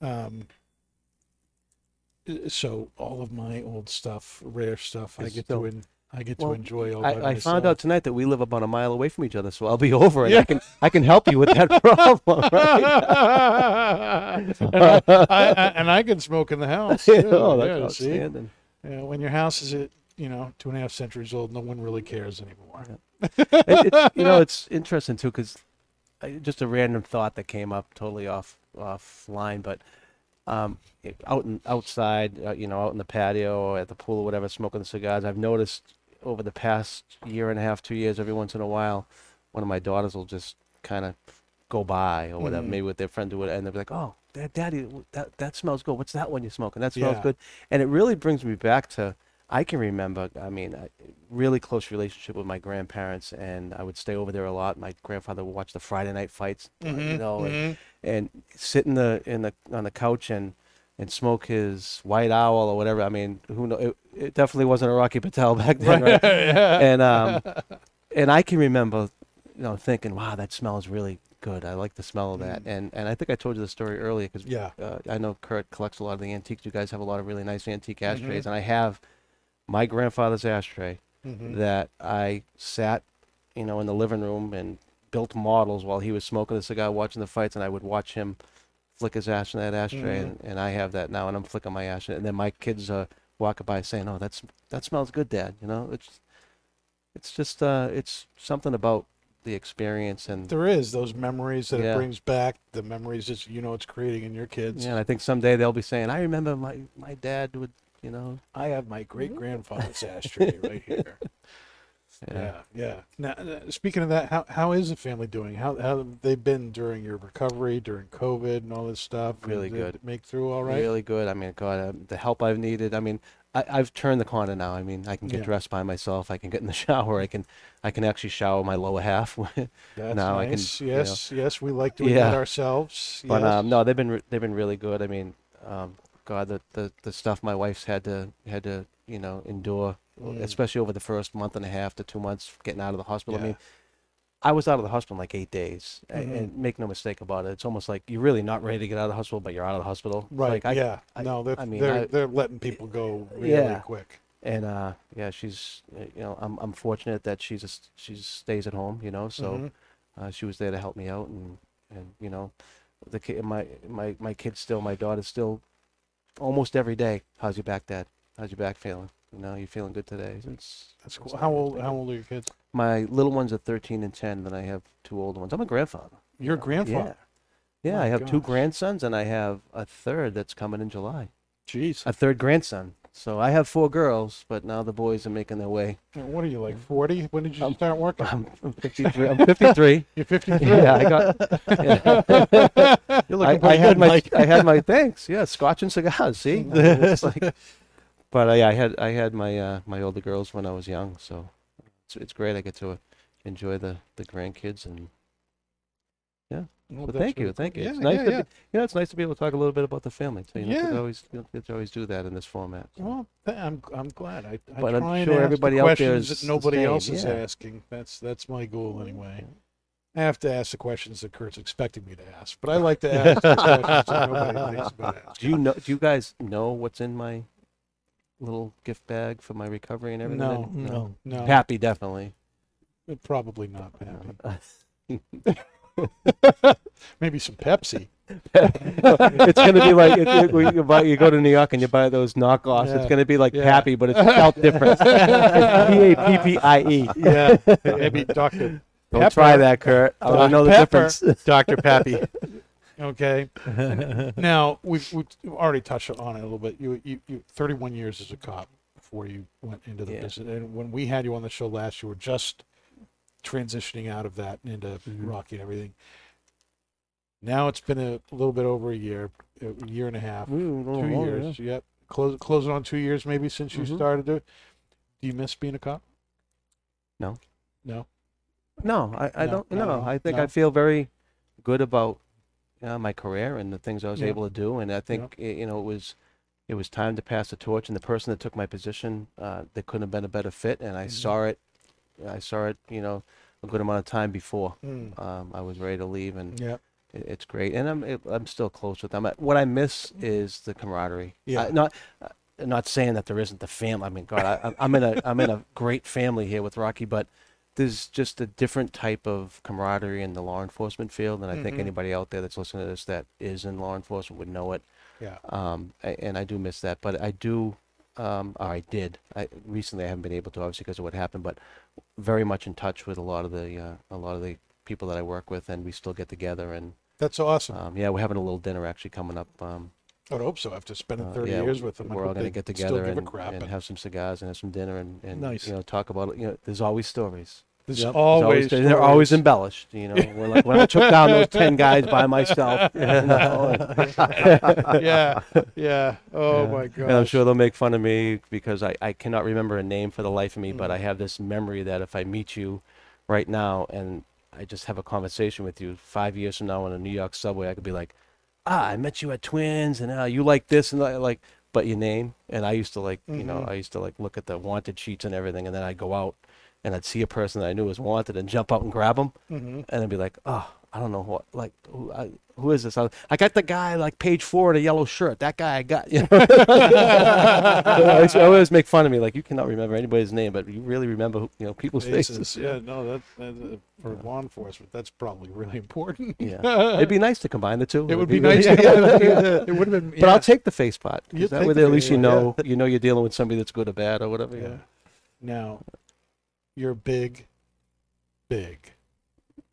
um, so all of my old stuff, rare stuff, I get still- to I get to enjoy all I, I found out tonight that we live about a mile away from each other, so I'll be over and Yeah. I can I can help you with that problem. Right? and, I, I, and I can smoke in the house. too. oh, Yeah, that's see? outstanding. Yeah, when your house is at you know two and a half centuries old, no one really cares anymore. it, it's, you know, it's interesting too because just a random thought that came up, totally off offline, but um, it- out in, outside, uh, you know, out in the patio or at the pool or whatever, smoking the cigars. I've noticed over the past year and a half, two years, every once in a while, one of my daughters will just kind of go by or whatever, Mhm. maybe with their friend do it, and they'll be like, "Oh, Dad, Daddy, that that smells good. What's that one you're smoking? That smells Yeah. good." And it really brings me back to I can remember, I mean, a really close relationship with my grandparents, and I would stay over there a lot. My grandfather would watch the Friday night fights, uh, you know, and, and sit in the in the on the couch and and smoke his white owl or whatever. I mean, who know? It, it definitely wasn't a Rocky Patel back then, right? And um, and I can remember, you know, thinking, wow, that smells really good. I like the smell of that. And and I think I told you the story earlier because Yeah. uh, I know Kurt collects a lot of the antiques. You guys have a lot of really nice antique ashtrays, and I have my grandfather's ashtray that I sat, you know, in the living room and built models while he was smoking a cigar, watching the fights, and I would watch him flick his ash in that ashtray, and, and I have that now, and I'm flicking my ash, and then my kids uh, walking by saying, "Oh, that's that smells good, Dad." You know, it's it's just uh, it's something about the experience and There is those memories that Yeah. it brings back, the memories that you know it's creating in your kids. yeah, and I think someday they'll be saying, "I remember my my dad would." You know, I have my great grandfather's ashtray right here. Yeah, yeah. Now, uh, speaking of that, how how is the family doing? How how have they been during your recovery, during COVID, and all this stuff? Really Did good. it Make through all right. Really good. I mean, God, um, the help I've needed. I mean, I, I've turned the corner now. I mean, I can get Yeah. dressed by myself. I can get in the shower. I can, I can actually shower my lower half. That's now I can, nice. you know. yes, yes, we like doing Yeah. that ourselves. but yes. um, no, they've been re- they've been really good. I mean, um, God, the, the the stuff my wife's had to had to you know endure, especially over the first month and a half to two months getting out of the hospital. I Mm. Mean, I was out of the hospital in like eight days, a- Mhm. and make no mistake about it, it's almost like you're really not ready to get out of the hospital, but you're out of the hospital. Right. Like I, yeah. I- no, they're I mean, they're I- they're letting people go really Yeah. quick. and uh yeah she's uh, you know i'm i'm fortunate that she's just she stays at home you know so Mhm. uh, she was there to help me out and and you know the kid my my my kids still my daughter's still almost every day. How's your back dad? How's your back feeling? You know you feeling good today? It's That's cool. How old how old are your kids? my little ones are 13 and 10 then i have two older ones. I'm a grandfather. Your grandfather. yeah. Yeah My i have two grandsons and i have a third that's coming in july. Jeez. a third grandson so i have four girls but now the boys are making their way What are you like? Forty? When did you Um, start working? I'm 53. I'm 53. You're fifty three. yeah, I got. Yeah. You're I, looking I pretty had good, my. Mike. I had my thanks. Yeah, scotch and cigars. See, It's like- but uh, yeah, I had. I had my uh, my older girls when I was young, so it's it's great. I get to uh, enjoy the the grandkids and. Well, But thank you, thank you. It's nice yeah, to yeah. Be, you know, it's nice to be able to talk a little bit about the family. So you know, Yeah. always you don't to always do that in this format. so. Well, th- I'm I'm glad. I, I But I'm sure ask the everybody out there questions is that nobody same, else is yeah. asking. That's that's my goal anyway. I have to ask the questions that Kurt's expecting me to ask, but I like to ask the questions that nobody thinks about Do you know? Do you guys know what's in my little gift bag for my recovery and everything? No, No. no, Happy, definitely. Uh, probably not. Happy. Maybe some Pepsi. it's gonna be like it, it- when you, buy, you go to New York and you buy those knockoffs. Yeah. It's gonna be like Yeah. happy, but it's spelled different. P A P P I E. Yeah, maybe Doctor. Don't Pepper. try that, Kurt. I want to know the Pepper. difference. Dr. Pappy. Okay. now we've, we've already touched on it a little bit. You, you, you, 31 years as a cop before you went into the Yeah. business. And when we had you on the show last, you were just transitioning out of that and into Mm-hmm. Rocky and everything. Now it's been a little bit over a year, a year and a half, Ooh, two oh, oh, years. Yep. Close, closing on two years maybe since you Mhm. started to. Do you miss being a cop? No. No. No, I, I No, don't. not No. I think No. I feel very good about you know, my career and the things I was Yeah. able to do. And I think i- you know it was it was time to pass the torch. And the person that took my position, uh, there couldn't have been a better fit. And I Mhm. saw it. I saw it. You know, a good amount of time before Mm. um, I was ready to leave, and Yeah. it, it's great. And I'm it, I'm still close with them. What I miss is the camaraderie. Yeah. I- not. uh, Not saying that there isn't the family. I mean, God, I, I'm- I'm in a I'm in a great family here with Rocky, but there's just a different type of camaraderie in the law enforcement field, and I think Mhm. anybody out there that's listening to this that is in law enforcement would know it. Yeah. Um, and I do miss that, but I do, um, or I did. I recently I haven't been able to, obviously, because of what happened, but very much in touch with a lot of the uh, a lot of the people that I work with, and we still get together. And That's awesome. um, yeah, we're having a little dinner actually coming up. Um, I would hope so. After spending uh, 30 yeah, years with them, I we're all hope going to they get still together give a and, crap. and and- have some cigars and have some dinner and, and Nice. you know talk about it. You know, there's always stories. There's Yep. It's always, they're always embellished. You know, when, like, when I took down those ten guys by myself. You know, yeah, yeah. Oh my god. and I'm sure they'll make fun of me because I, I cannot remember a name for the life of me, but I Mm. have this memory that if I meet you right now and I just have a conversation with you five years from now on a New York subway, I could be like, ah, I met you at Twins, and uh, you like this and like, but your name, and I used to like, you know, Mhm. I used to like look at the wanted sheets and everything, and then I'd go out and I'd see a person that I knew was wanted and jump out and grab them, Mhm. and I'd be like, oh, I don't know what, like, who, I, who is this? I, I got the guy like page four in a yellow shirt. That guy I got, you know. I always make fun of me, like you cannot remember anybody's name, but you really remember, you know, people's faces. Faces. Yeah, no, that, that uh, for law enforcement, that's probably really important. Yeah, it'd be nice to combine the two. It would It'd be nice. really- to, yeah, it would have been. But. I'll take the face part. That way, the at least you know, you know, you're dealing with somebody that's good or bad or whatever. Yeah. Yeah. Now, you're a big, big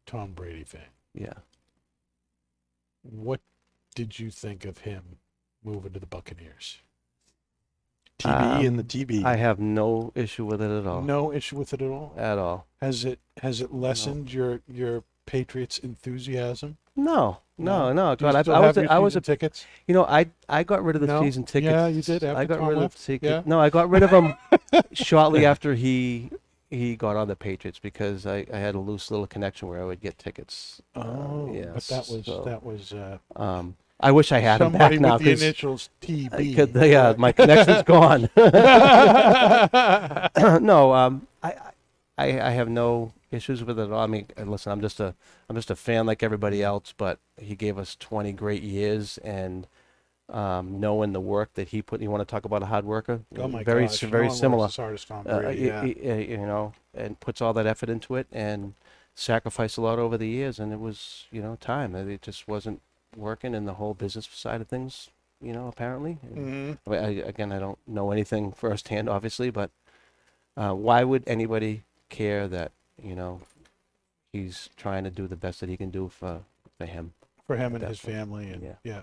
Tom Brady fan. Yeah. What did you think of him moving to the Buccaneers? TB Um, and the TB. I have no issue with it at all. No issue with it at all. At all. Has it has it lessened your your Patriots enthusiasm? No, no, no. Do God, I, I was, have a, I was a, tickets. you know, I, I got rid of the No? season tickets. Yeah, you did I got Tom rid left? of the tickets. Yeah. No, I got rid of them shortly after he, he got on the Patriots because I, I had a loose little connection where I would get tickets. Uh, Oh, yes, but that was so, that was uh, Um, I wish I had him back now with the initials TB. could- yeah, my connection's gone. no, um, I, I, I have no issues with it at all. I mean, listen, I'm just a, I'm just a fan like everybody else. But he gave us 20 great years, and um, knowing the work that he put. You want to talk about a hard worker? oh my very, gosh, no very similar. as hard Tom Uh, Brady, yeah. y- y- you know, and puts all that effort into it, and sacrificed a lot over the years, and it was, you know, time. It just wasn't working in the whole business side of things. You know, apparently. Mhm. I, I, again, I don't know anything firsthand, obviously, but uh, why would anybody care that you know he's trying to do the best that he can do for for him? for him and his family, and yeah. yeah,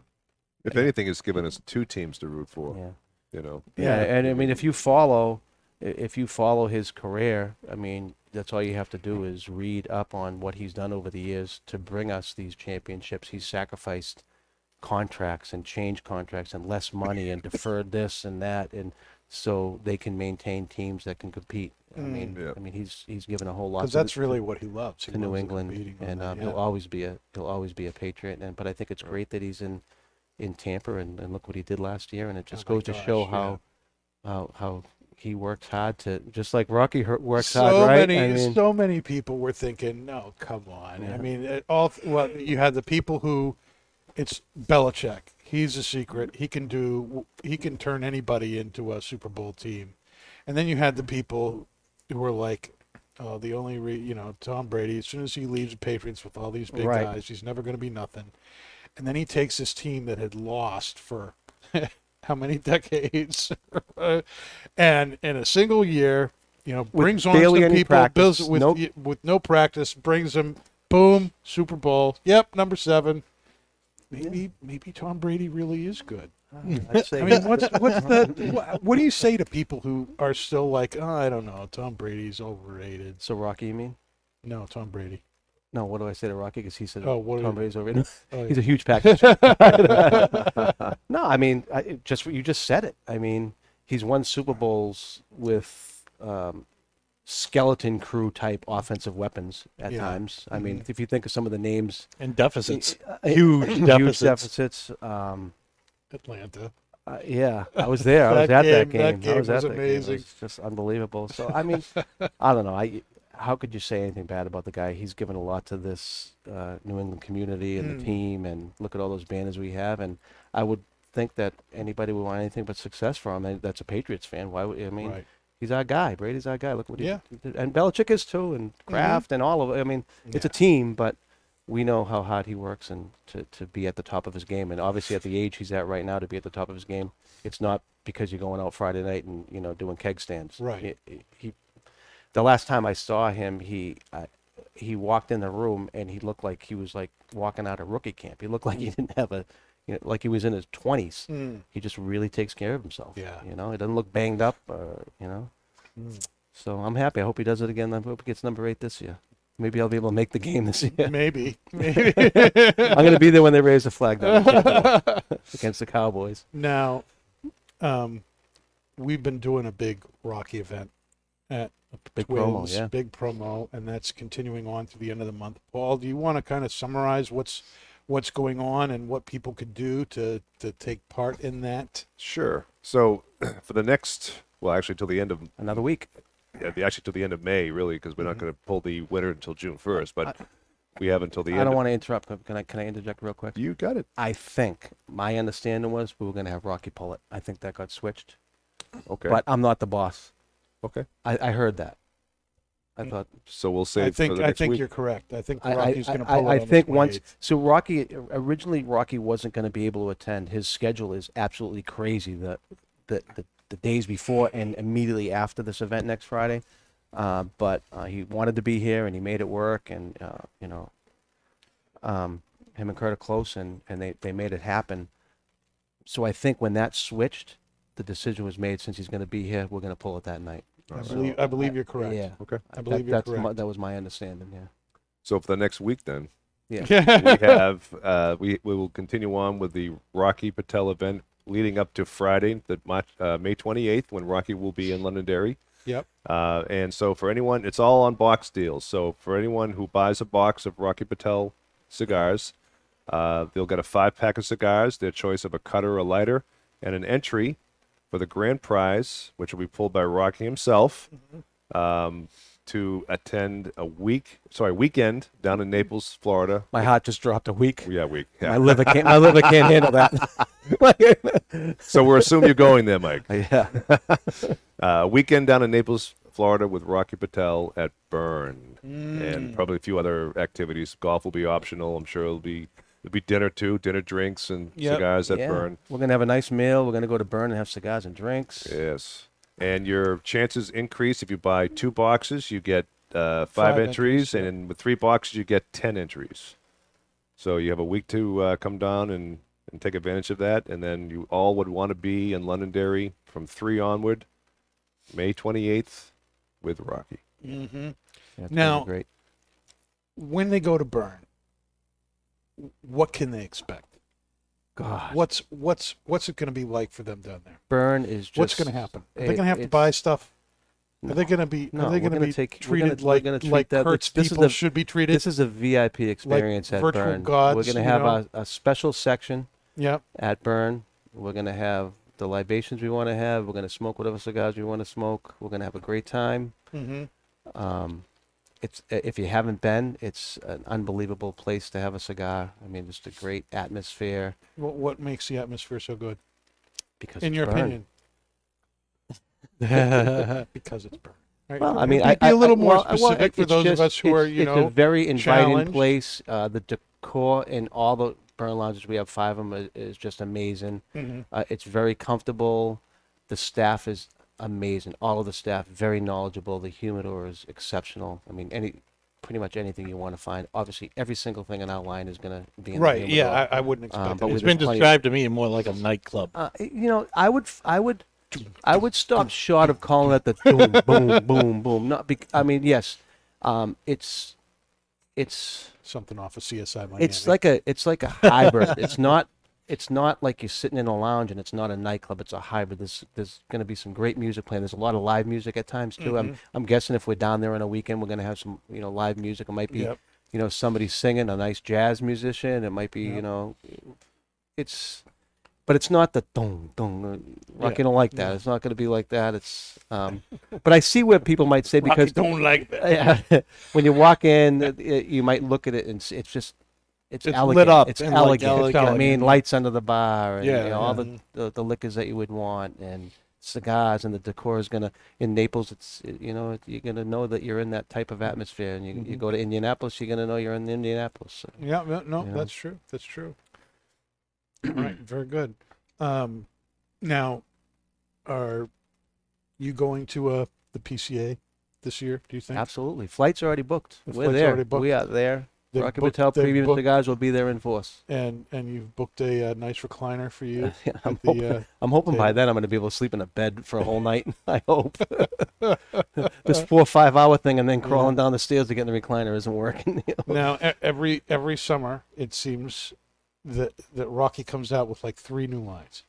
If anything, it's given us two teams to root for. Yeah. You know. yeah, Yeah. And I mean, if you follow, if you follow his career, I mean, that's all you have to do is read up on what he's done over the years to bring us these championships. He's sacrificed contracts and changed contracts and less money and deferred this and that and so they can maintain teams that can compete. I Mm. mean, Yeah. I mean, he's he's given a whole lot because to that's really what he loves. He to New loves the England, competing on and that, um, yeah. he'll always be a he'll always be a patriot. And but I think it's great that he's in in Tampa, and, and look what he did last year. And it just Oh my goes to gosh, show yeah. how how how he works hard to just like Rocky her- works hard, right? many, I mean, so many people were thinking, "No, come on." I Yeah. mean, it all well, you had the people who, it's Belichick. He's a secret. He can do. He can turn anybody into a Super Bowl team, and then you had the people who were like, "Oh, the only re, you know Tom Brady. As soon as he leaves the Patriots with all these big Right. guys, he's never going to be nothing." And then he takes this team that had lost for how many decades, and in a single year, you know, brings on some any people, builds with nope. with no practice, brings them, boom, Super Bowl. Yep, number seven. Maybe maybe Tom Brady really is good. I'd I mean, what's what's the what, what do you say to people who are still like, oh, I don't know, Tom Brady's overrated. so Rocky, you mean? No, Tom Brady. No, what do I say to Rocky? Because he said Oh, what Tom Brady's over. Oh, He's a huge package. no, I mean, I, just you just said it. I mean, he's won Super Bowls with um, skeleton crew type offensive weapons at Yeah. times. I mean, Mhm. if you think of some of the names, and deficits. uh, Huge huge deficits. deficits. Um, Atlanta. uh, yeah, I was there. I was at that game- that game. game I was, was at that game. It amazing. was just unbelievable. So I mean, I don't know. I how could you say anything bad about the guy? He's given a lot to this uh, New England community and Mm. the team, and look at all those banners we have. And I would think that anybody would want anything but success from him. That's a Patriots fan. Why would I mean? right. He's our guy. Brady's our guy. Look what he, Yeah. he did. And Belichick is too, and Kraft, and all of it. I mean, it's a team, but we know how hard he works and to, to be at the top of his game. And obviously, at the age he's at right now, to be at the top of his game, it's not because you're going out Friday night and you know doing keg stands. Right. He, he the last time I saw him, he I, he walked in the room and he looked like he was like walking out of rookie camp. He looked like he didn't have a, you know, like he was in his twenties. Mm. He just really takes care of himself. Yeah. You know, he doesn't look banged up. Or, you know. So I'm happy. I hope he does it again. I hope he gets number eight this year. Maybe I'll be able to make the game this year. Maybe. Maybe. I'm going to be there when they raise the flag down against the Cowboys. now, um, we've been doing a big Rocky event at Big Twins, promo, yeah. big promo, and that's continuing on to the end of the month. Paul, do you want to kind of summarize what's what's going on and what people could do to to take part in that? Sure. So for the next, well, actually till the end of Another week. yeah, the, actually till the end of May, really, because we're not mm-hmm. going to pull the winner until June first, but we have until the I end. I don't of- want to interrupt. but Can I can I interject real quick? You got it. I think my understanding was we were going to have Rocky pull it. I think that got switched, Okay. but I'm not the boss. Okay. I, I heard that. I thought So we'll say I it for think the I next think week. you're correct. I think I, I, Rocky's going to pull I it. on the think once 28th. so Rocky originally Rocky wasn't going to be able to attend. His schedule is absolutely crazy. The the, the, the days before and immediately after this event next Friday, uh, but uh, he wanted to be here and he made it work. And uh, you know, um, him and Kurt are close and and they they made it happen. So I think when that switched, the decision was made. Since he's going to be here, we're going to pull it that night. I believe I believe you're correct. Yeah, Okay. I believe that, you're that's my, correct. that was my understanding. Yeah. So for the next week, then Yeah. we have uh, we we will continue on with the Rocky Patel event leading up to Friday, the March, uh, May 28th, when Rocky will be in Londonderry. Yep. Uh, and so for anyone, it's all on box deals. So for anyone who buys a box of Rocky Patel cigars, uh, they'll get a five pack of cigars, their choice of a cutter or lighter, and an entry for the grand prize, which will be pulled by Rocky himself, um, to attend a week, sorry, weekend down in Naples, Florida. My heart just dropped a week. Yeah, week. My Yeah. liver can't. My liver can't handle that. So we're assuming you're going there, Mike. yeah. Uh, weekend down in Naples, Florida, with Rocky Patel at Burn, and probably a few other activities. Golf will be optional. I'm sure it'll be it'll be dinner too, dinner, drinks, and Yep. cigars at yeah. Burn. We're gonna have a nice meal. We're gonna go to Burn and have cigars and drinks. Yes, and your chances increase if you buy two boxes. You get uh, five, Five entries, entries, yeah. and with three boxes, you get ten entries. So you have a week to uh, come down and, and take advantage of that, and then you all would want to be in Londonderry from three onward, May 28th, with Rocky. Mm-hmm. Yeah, it's gonna be Now- great. When they go to burn, what can they expect? God, What's what's what's it going to be like for them down there? Burn is just. What's going to happen? Are they going to have to buy stuff? Are they going to be? No, are they going to be take- treated gonna- like treat like that- this is people the- should be treated? This is a VIP experience at virtual Burn. gods, we're gonna have know? a, a special section yeah. at Burn. We're gonna have the libations we want to have. We're gonna smoke whatever cigars we want to smoke. We're gonna have a great time. Mm-hmm. Um, it's if you haven't been, it's an unbelievable place to have a cigar. I mean, just a great atmosphere What what makes the atmosphere so good, because in it's your Burn. opinion? because it's burn. Right? Well, I mean, Be- I, be I- a little I- more well, well, specific for it's those just- of us who are, you it's know, a very inviting challenged. place. Uh, the decor in all the burn lounges we have five of them is, is just amazing. Mhm. Uh, it's very comfortable. The staff is amazing. All of the staff very knowledgeable. The humidor is exceptional. I mean, any pretty much anything you want to find. Obviously, every single thing in our line is going to be in right? the Yeah. I, I wouldn't expect Um, it. but It's been described to me more like a nightclub. Uh, you know, I would, I would, I would stop short of calling it the boom, boom, boom, boom. Not, bec- I mean, yes, um, it's, it's, something off of CSI Miami. it's like a, it's like a hybrid. it's not, it's not like you're sitting in a lounge and it's not a nightclub. It's a hybrid. There's, there's going to be some great music playing. There's a lot of live music at times too. I'm, I'm guessing if we're down there on a weekend, we're going to have some, you know, live music. It might be, Yep. you know, somebody singing, a nice jazz musician. It might be, you know, it's, but it's not the dong dong. uh, Rocky don't like that. It's not going to be like that. It's, um, but I see where people might say Rocky because don't like that. yeah, when you walk in, uh, you might look at it and s- it's just. It's, It's elegant. lit up It's and, like, elegant. elegant. I mean, lights under the bar and you know, all the, the the liquors that you would want and cigars and the decor is gonna in Naples. It's you know you're gonna know that you're in that type of atmosphere. And you you Mhm. go to Indianapolis, you're gonna know you're in Indianapolis. So. Yeah, no, no Yeah. that's true. That's true. All right, very good. Um, now, are you going to uh, the PCA this year? Do you think? Absolutely. Flights are already booked. The We're flight's there. already booked. We are there. They've Rocky booked- Patel premium booked- cigars will be there in force. and and you've booked a, uh nice recliner for you. Yeah, I'm the, hoping, uh, I'm hoping by then I'm going to be able to sleep in a bed for a whole night. I hope. this four or five hour thing and then crawling down the stairs to get in the recliner isn't working. you know. now every every summer it seems that that Rocky comes out with like three new lines.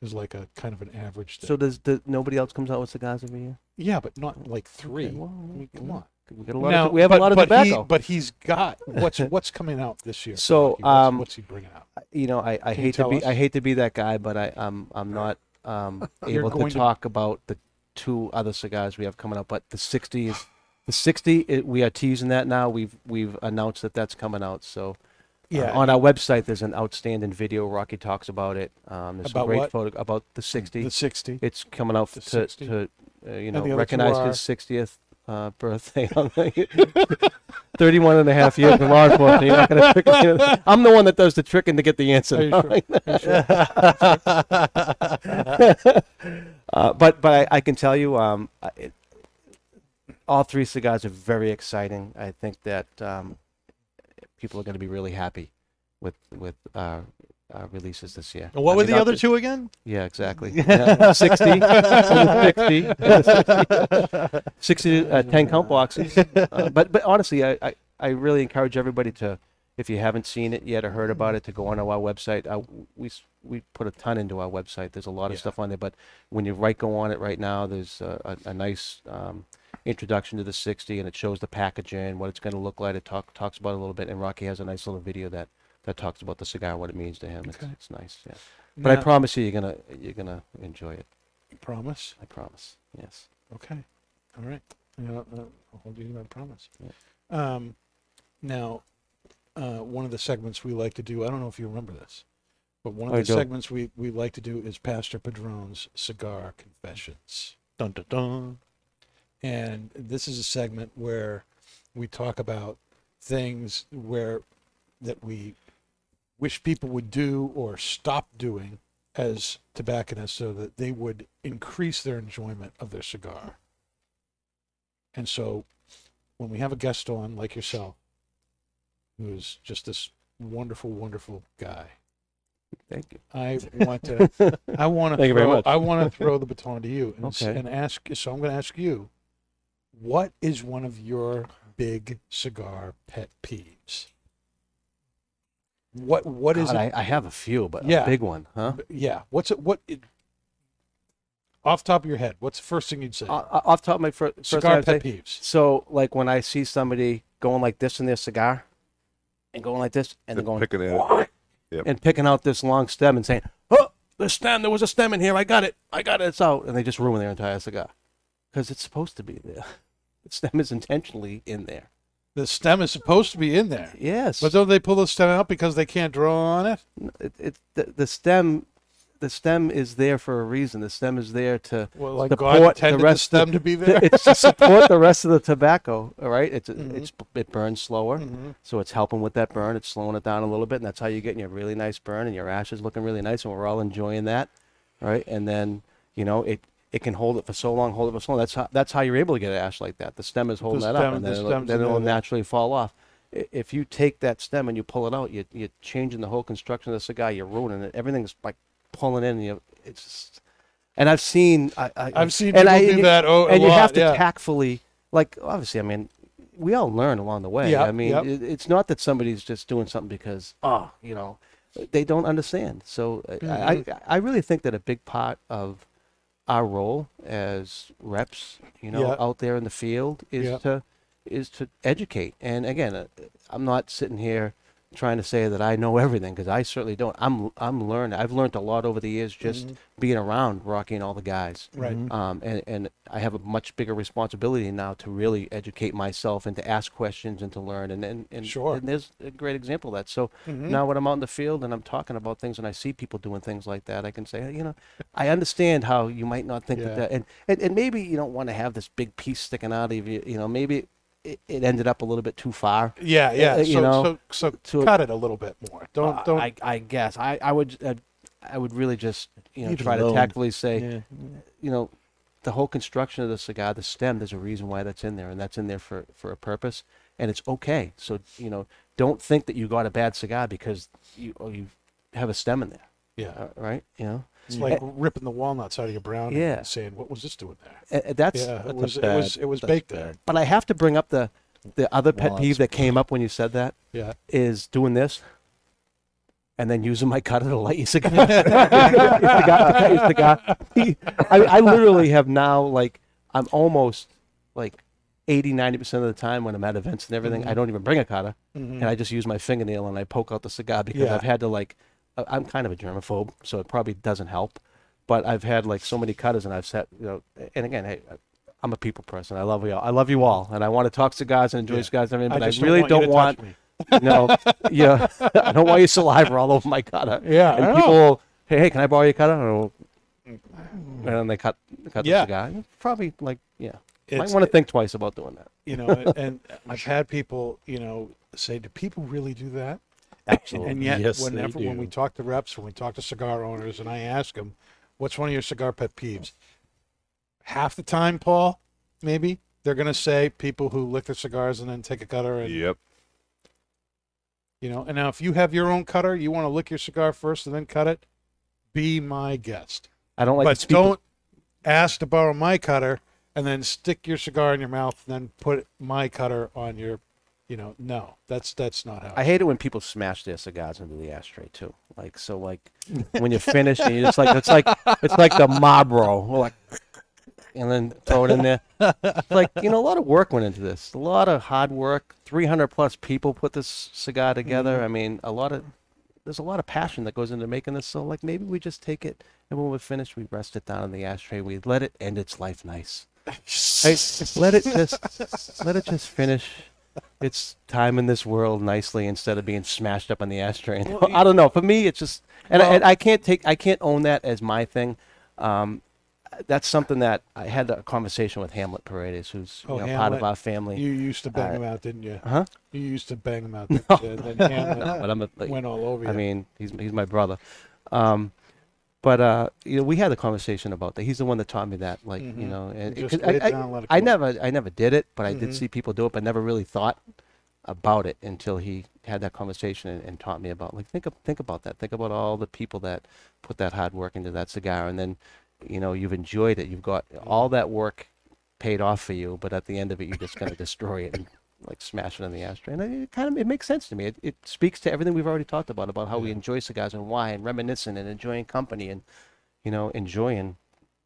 Is like a kind of an average. Thing. So does, does nobody else comes out with cigars every year? yeah, but not like three. Okay, well, I mean, come on. We got a lot. Now, of, we have but, a lot of but tobacco. He, but he's got what's what's coming out this year. So, Rocky? What's, um, what's he bringing out? you know, I, I Can hate to be us? I hate to be that guy, but I I'm I'm not um, able to going to- talk about the two other cigars we have coming up. But the 60 is the 60. It, we are teasing that now. We've we've announced that that's coming out. So uh, on our website, there's an outstanding video. Rocky talks about it. Um, there's About some great what? photo about the 60. the sixty. it's coming out the to 60. to uh, you know recognize his 60th uh, birthday. 31 and a half years in law enforcement. You're not gonna trick me. I'm the one that does the tricking to get the answer. Are you sure? Sure? Uh, but but I, I can tell you, um, it, all three cigars are very exciting. I think that um, people are going to be really happy with with uh, uh, releases this year. And what I were mean, the other two again? Yeah, exactly. Yeah, 60, and the 60, 60 uh, 10 count boxes. Uh, but but honestly, I, I, I really encourage everybody to, if you haven't seen it yet or heard about it, to go on our website. Uh, we we put a ton into our website. There's a lot of Yeah. stuff on there. But when you right go on it right now, there's a, a, a nice um, introduction to the 60, and it shows the packaging, what it's going to look like. It talk, talks about it a little bit, and Rocky has a nice little video that, that talks about the cigar, what it means to him. It's, Okay. it's nice. Yeah. But I Now- promise you, you're gonna you're gonna enjoy it. promise. I promise. Yes. Okay. All right. Yeah, uh, I'll hold you to that promise. Yeah. Um, now, uh, one of the segments we like to do, I don't know if you remember this, but one of I the don't. segments we, we like to do is Pastor Padron's Cigar Confessions. Dun dun dun. And this is a segment where we talk about things where that we wish people would do or stop doing as tobacconists so that they would increase their enjoyment of their cigar. And so when we have a guest on like yourself, who's just this wonderful, wonderful guy, Thank you. I want to I want to Thank you very much. I want to throw the baton to you and, Okay. and ask so I'm going to ask you what is one of your big cigar pet peeves? What what is God, it? I, I have a few, but Yeah. a big one, huh? yeah, what's it what it, off the top of your head, what's the first thing you'd say? O- o- off the top of my fir- first thing cigar I'd say- pet peeves. So, like when I see somebody going like this in their cigar, and going like this, and then going picking at it. Yep. and picking out this long stem and saying, "Oh, the stem! There was a stem in here. I got it. I got it. It's out." And they just ruin their entire cigar because it's supposed to be there. The stem is intentionally in there. The stem is supposed to be in there. Yes, But don't they pull the stem out because they can't draw on it? it, it, the, the stem, the stem is there for a reason. The stem is there to Well, like Support God the intended the, rest- stem to be there. it's to support the rest of the tobacco. All right, it's Mhm. it's it burns slower, Mhm. so it's helping with that burn. It's slowing it down a little bit, and that's how you're getting your really nice burn, and your ash is looking really nice, and we're all enjoying that, right? And then you know it it can hold it for so long, hold it for so long. That's how that's how you're able to get ash like that. The stem is holding that stem- up, and the then it'll, then it'll naturally fall off. I- If you take that stem and you pull it out, you, you're changing the whole construction of the cigar. You're ruining it. Everything's like pulling in. And you, it's just, and I've seen I, I I've seen and people I- do that. Oh, and a you lot, have to yeah. tactfully like obviously i mean we all learn along the way Yep, i mean yep. it, it's not that somebody's just doing something because oh you know they don't understand so uh, Mm-hmm. I, I really think that a big part of our role as reps you know Yeah. out there in the field is Yeah. to is to educate and again uh, i'm not sitting here trying to say that i know everything because i certainly don't i'm i'm learning i've learned a lot over the years just being around rocky and all the guys Mm-hmm. Right. um, and, and I have a much bigger responsibility now to really educate myself and to ask questions and to learn. And and, and, Sure. and there's a great example of that. So Mhm. now when I'm out in the field and I'm talking about things and I see people doing things like that, I can say, "Hey, you know, I understand how you might not think Yeah. that, that and, and, and maybe you don't want to have this big piece sticking out of you. You know, maybe it, it ended up a little bit too far. Yeah, yeah. uh, so, you know, so, so to- cut it a little bit more. Don't, Uh, don't. I, I guess I, I would uh, I would really just you know Leave it try to tactfully say Yeah. you know, the whole construction of the cigar, the stem, there's a reason why that's in there, and that's in there for, for a purpose. and it's okay. So you know, don't think that you got a bad cigar because you or you have a stem in there, Yeah. uh, right? You know, It's mm-hmm. like eh, ripping the walnuts out of your brownie Yeah. and saying, what was this doing there? A- a- that's. Yeah, it that's was, it was, it was baked bad. there. But I have to bring up the the other pet Well, peeve that came up when you said that Yeah. is doing this. And then using my cutter to light your cigar. your cigar, to cut. I, I literally have now like I'm almost like 80, 90 percent of the time when I'm at events and everything, I mm-hmm. don't even bring a cutter, mm-hmm. and I just use my fingernail and I poke out the cigar because Yeah. I've had to like, I- I'm kind of a germaphobe, so it probably doesn't help. But I've had like so many cutters, and I've set, you know, and again, hey, I'm a people person. I love you all. I love you all, and I want to talk cigars and enjoy Yeah. cigars and everything. But I, just really you don't to touch want, me. no, yeah, I don't want your saliva all over my cutter. Yeah, and I people, know. will, hey, hey, can I borrow your cutter? And, mm. and then they cut, cut Yeah. the cigar. Probably like, yeah, might It's- want to think twice about doing that. you know, and I've had people, you know, say, "Do people really do that?" Absolutely. And yet, Yes, whenever when we talk to reps, when we talk to cigar owners, and I ask them, "What's one of your cigar pet peeves?" Half the time, Paul, maybe they're gonna say people who lick their cigars and then take a cutter, and Yep. you know. And now, if you have your own cutter, you want to lick your cigar first and then cut it. Be my guest, I don't like but to don't ask to borrow my cutter and then stick your cigar in your mouth and then put my cutter on your, you know. No, that's that's not how. I hate it when people smash their cigars into the ashtray too. Like so, like when you're finished, and you just like it's like it's like the Marlboro, We're like, and then throw it in there. It's like you know, a lot of work went into this. A lot of hard work. 300 plus people put this cigar together. Mm-hmm. I mean, a lot of there's a lot of passion that goes into making this. So like maybe we just take it and when we're finished, we rest it down in the ashtray. We let it end its life nice. Hey, let it just let it just finish its time in this world nicely instead of being smashed up on the ashtray. I don't know. For me, it's just, and, I, and I can't take, I can't own that as my thing. Um, that's something that I had a conversation with Hamlet Paredes, who's Oh, you know, part of our family. You used to bang Uh, him out, didn't you? huh? You used to bang him out, didn't you? Then Hamlet No, but I'm a, like, went all over you. I mean, he's he's my brother. Um, but uh, you know, we had a conversation about that. He's the one that taught me that, like you Mhm. know, and Just 'cause it I, down and let I, I never, I never did it, but I did Mhm. see people do it, but never really thought about it until he had that conversation and, and taught me about like think of, think about that. Think about all the people that put that hard work into that cigar, and then you know you've enjoyed it. You've got all that work paid off for you, but at the end of it, you're just gonna destroy it and like smash it in the ashtray. And it kind of it makes sense to me. It, it speaks to everything we've already talked about about how we enjoy cigars and why, and reminiscing and enjoying company and you know enjoying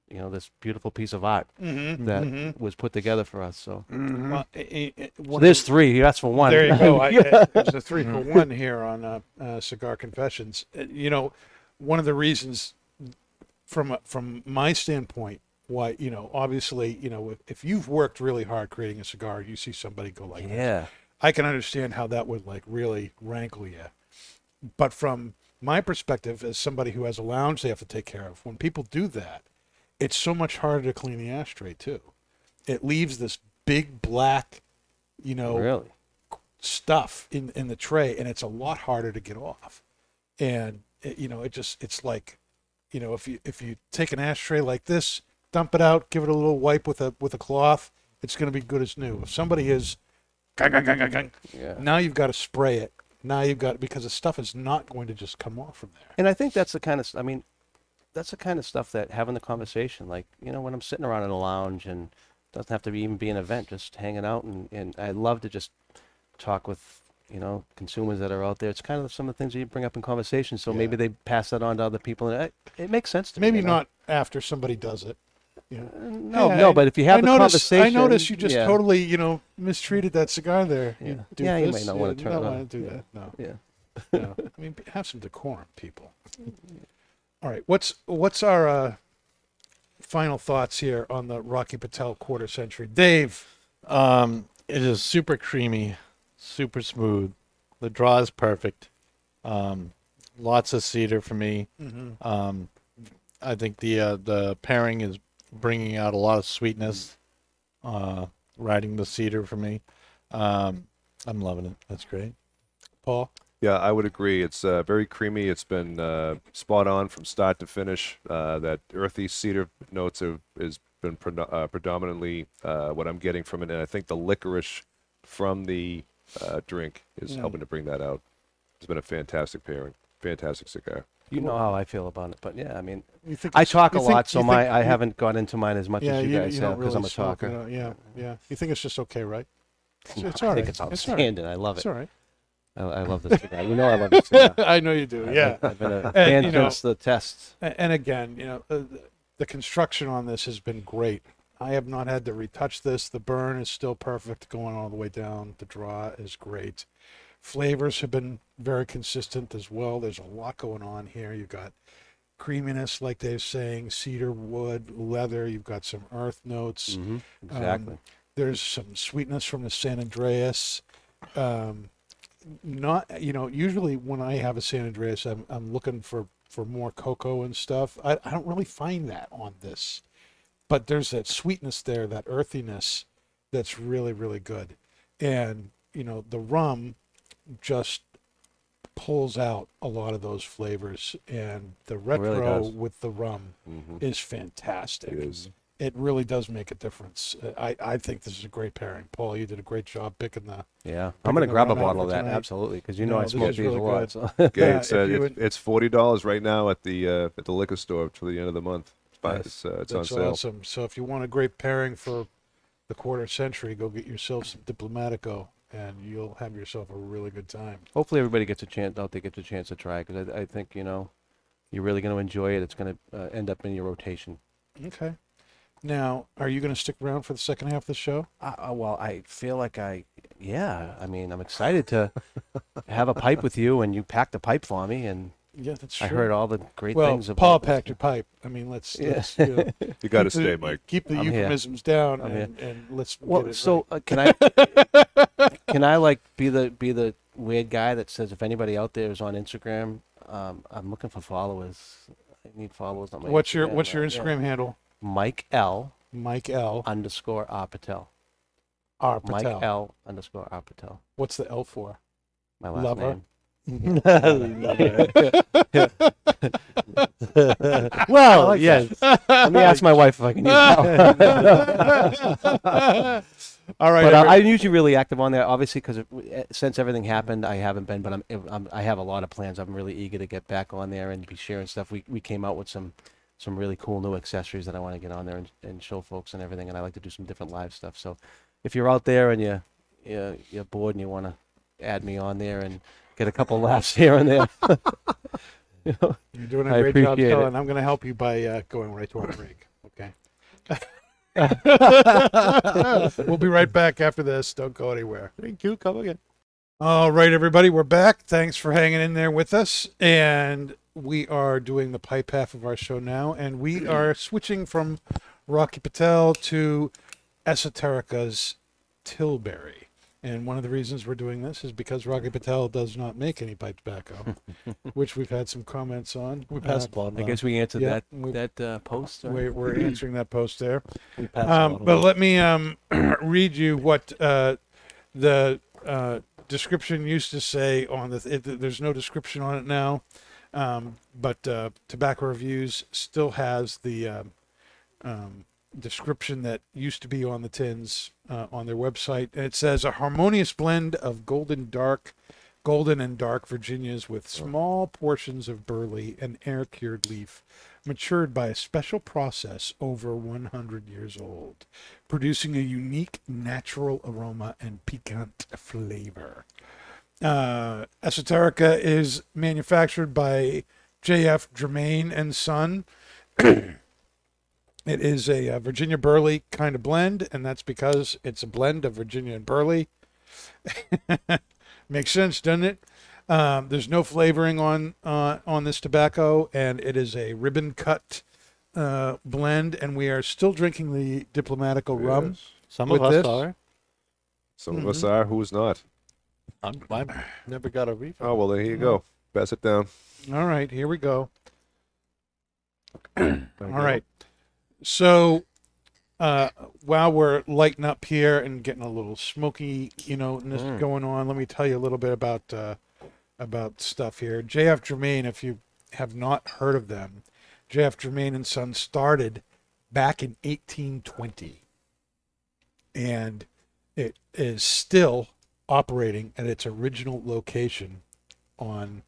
you know this beautiful piece of art Mhm, that mhm. was put together for us. So, Well, i- i- i- so there's of- three. That's for one. There you go. I, I, there's a three for one here on uh, uh, Cigar Confessions. Uh, You know, one of the reasons, from from my standpoint, why you know, obviously, you know, if, if you've worked really hard creating a cigar, you see somebody go like, this, yeah. I can understand how that would like really rankle you. But from my perspective, as somebody who has a lounge they have to take care of, when people do that, it's so much harder to clean the ashtray too. It leaves this big black, you know, Really. stuff in in the tray, and it's a lot harder to get off. And it, you know, it just it's like, you know, if you if you take an ashtray like this, dump it out, give it a little wipe with a with a cloth, it's going to be good as new. If somebody is, gang, gang, gang, gang, gang, Yeah. now you've got to spray it. Now you've got because the stuff is not going to just come off from there. And I think that's the kind of, I mean, that's the kind of stuff that having the conversation, like, you know, when I'm sitting around in a lounge and doesn't have to be, even be an event, just hanging out. And, and I love to just talk with, you know, consumers that are out there. It's kind of some of the things that you bring up in conversation. So maybe they pass that on to other people. And it, it makes sense to me. Maybe you know? not after somebody does it. You know. No, Hey, no, I- but if you have I the notice, conversation. I notice you just yeah, totally, you know, mistreated that cigar there. Yeah. You Yeah, you doofus. might not wanna you turn don't on. want to do Yeah. that. No. Yeah. no. I mean, have some decorum, people. All right, what's what's our uh, final thoughts here on the Rocky Patel quarter century, Dave? Um, it is super creamy, super smooth. The draw is perfect. Um, lots of cedar for me. Mm-hmm. Um, I think the uh, the pairing is bringing out a lot of sweetness. Uh, riding the cedar for me. Um, I'm loving it. That's great. Paul. Yeah, I would agree. It's uh, very creamy. It's been uh, spot on from start to finish. Uh, that earthy cedar notes have has been predo- uh, predominantly uh, what I'm getting from it, and I think the licorice from the uh, drink is Mm. helping to bring that out. It's been a fantastic pairing, fantastic cigar. You know how I feel about it, but yeah, I mean, You think I it's- talk a think- lot, so my I haven't got into mine as much Yeah, as you, you, guys you have because really I'm a smoke, talker. you know, yeah, yeah. You think it's just okay, right? It's, it's I all right. think it's outstanding. I love it. It's it. all right. I, I love this cigar. You know I love this cigar. I know you do. Yeah. I've been a And, fan you know- since the tests. A- And again, you know, uh, the- the construction on this has been great. I have not had to retouch this. The burn is still perfect going all the way down. The draw is great. Flavors have been very consistent as well. There's a lot going on here. You've got creaminess, like they're saying, cedar wood, leather. You've got some earth notes. hmm Exactly. Um, there's some sweetness from the San Andrés. Um, not, you know, usually when I have a San Andrés, I'm, I'm looking for, for more cocoa and stuff. I, I don't really find that on this, but there's that sweetness there, that earthiness that's really, really good. And, you know, the rum just pulls out a lot of those flavors and the retro does. with the rum hmm is fantastic It is. it really does make a difference. Uh, I, I think this is a great pairing. Paul, you did a great job picking the. yeah, picking I'm gonna grab a bottle of that tonight. absolutely because you know No, I smoke these really a lot. So. Okay, Yeah, it's, uh, if you it- would- it's forty dollars right now at the uh, at the liquor store to the end of the month. It's, by, Yes, it's, uh, it's on sale. awesome. So if you want a great pairing for the quarter century, go get yourself some Diplomatico, and you'll have yourself a really good time. Hopefully everybody gets a chance out there gets a chance to try because I, I think you know you're really going to enjoy it. It's going to uh, end up in your rotation. Okay. Now, are you going to stick around for the second half of the show? Uh, uh, well, I feel like I, yeah. I mean, I'm excited to have a pipe with you, and you packed a pipe for me, and Yeah, that's true. I heard all the great well, things about. Paul this. packed your pipe. I mean, let's, Yeah. let's you know, You got to keep the- stay, Mike. Keep the I'm here. euphemisms down, and, and let's. Well, get it so right. uh, can I can I like be the be the weird guy that says if anybody out there is on Instagram, um, I'm looking for followers. I need followers on my. what's your what's your uh, yeah. Instagram handle? Mike L Mike L. underscore R Patel. R. Mike L underscore R Patel. What's the L for? My last Lover. name. Well, like yes. Let me ask my wife if I can use that. All right. but uh, I'm usually really active on there, obviously, because since everything happened, I haven't been. But I'm, I'm, I have a lot of plans. I'm really eager to get back on there and be sharing stuff. We, we came out with some, some really cool new accessories that I want to get on there and, and show folks and everything. And I like to do some different live stuff. So, if you're out there and you, you you're bored and you want to add me on there and get a couple laughs here and there, you know, You're doing a I great job, appreciate Stella, and I'm going to help you by uh, going right to our break. Okay. we'll be right back after this. Don't go anywhere. Thank you. Come again. All right, everybody, we're back. Thanks for hanging in there with us. And we are doing the pipe half of our show now, and we are switching from Rocky Patel to Esoterica's Tilbury. And one of the reasons we're doing this is because Rocky Patel does not make any pipe tobacco, which we've had some comments on. We passed Uh, the bottle. I guess we answered Yeah, that we- that uh, post. or- we're, we're answering that post there. we passed Um, but let me um, read you what uh, the uh, description used to say on the. It, there's no description on it now, um, but uh, Tobacco Reviews still has the um, um, description that used to be on the tins uh, on their website, and it says a harmonious blend of golden dark. Golden and dark Virginias with small portions of burley and air cured leaf, matured by a special process over 100 years old, producing a unique natural aroma and piquant flavor. Uh, Esoterica is manufactured by J.F. Germain and Son. it is a, uh Virginia Burley kind of blend, and that's because it's a blend of Virginia and Burley. Makes sense, doesn't it? Um, there's no flavoring on uh, on this tobacco, and it is a ribbon cut uh, blend. And we are still drinking the Diplomatico rum. Some with of us this- are. Some of us Mm-hmm. are. Who's not? I'm, I never got a refill. Oh well, there you go. Pass it down. All right, here we go. There you All go. right. So, uh, while we're lighting up here and getting a little smoky, you know, Mm. going on, let me tell you a little bit about uh, about stuff here. J.F. Germain, if you have not heard of them, J.F. Germain and Son started back in 1820, and it is still operating at its original location on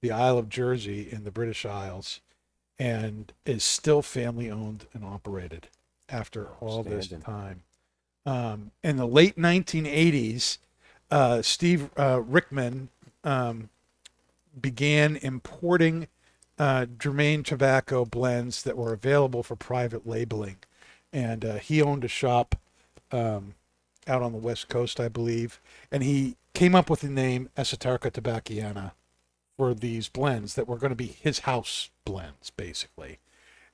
the Isle of Jersey in the British Isles and is still family owned and operated after all this time. Um, in the late 1980s, uh, Steve uh, Richman um, began importing uh, Germain tobacco blends that were available for private labeling. And uh, he owned a shop um, out on the West Coast, I believe. And he came up with the name Esoterica Tobacciana for these blends that were going to be his house blends, basically.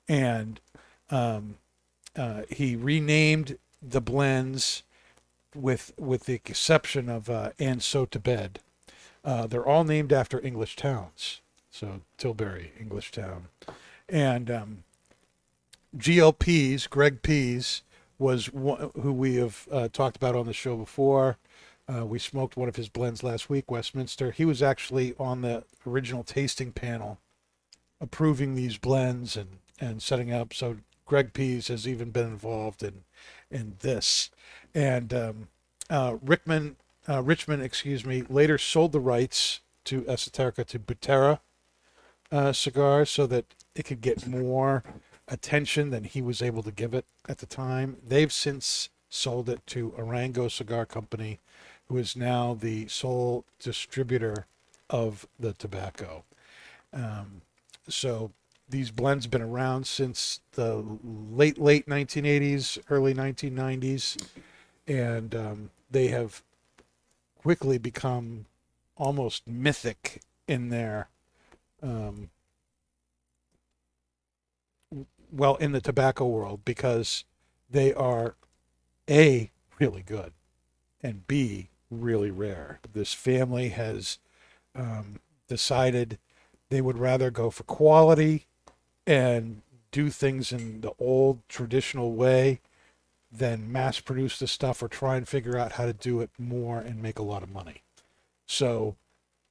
And um, uh, he renamed the blends with with the exception of uh, and so to bed. Uh, they're all named after English towns. So Tilbury, English town, and um, GLP's Greg Pease was one, who we have uh, talked about on the show before. Uh, we smoked one of his blends last week, Westminster. He was actually on the original tasting panel, approving these blends and and setting up. So Greg Pease has even been involved in in this, and um, uh, Rickman uh, Richman, excuse me, later sold the rights to Esoterica to Butera uh, cigars so that it could get more attention than he was able to give it at the time. They've since sold it to Arango Cigar Company, who is now the sole distributor of the tobacco. Um, so these blends been around since the late late 1980s, early 1990s, and um, they have quickly become almost mythic in their um, well in the tobacco world because they are a really good and b really rare. This family has um, decided they would rather go for quality and do things in the old traditional way than mass produce the stuff or try and figure out how to do it more and make a lot of money. So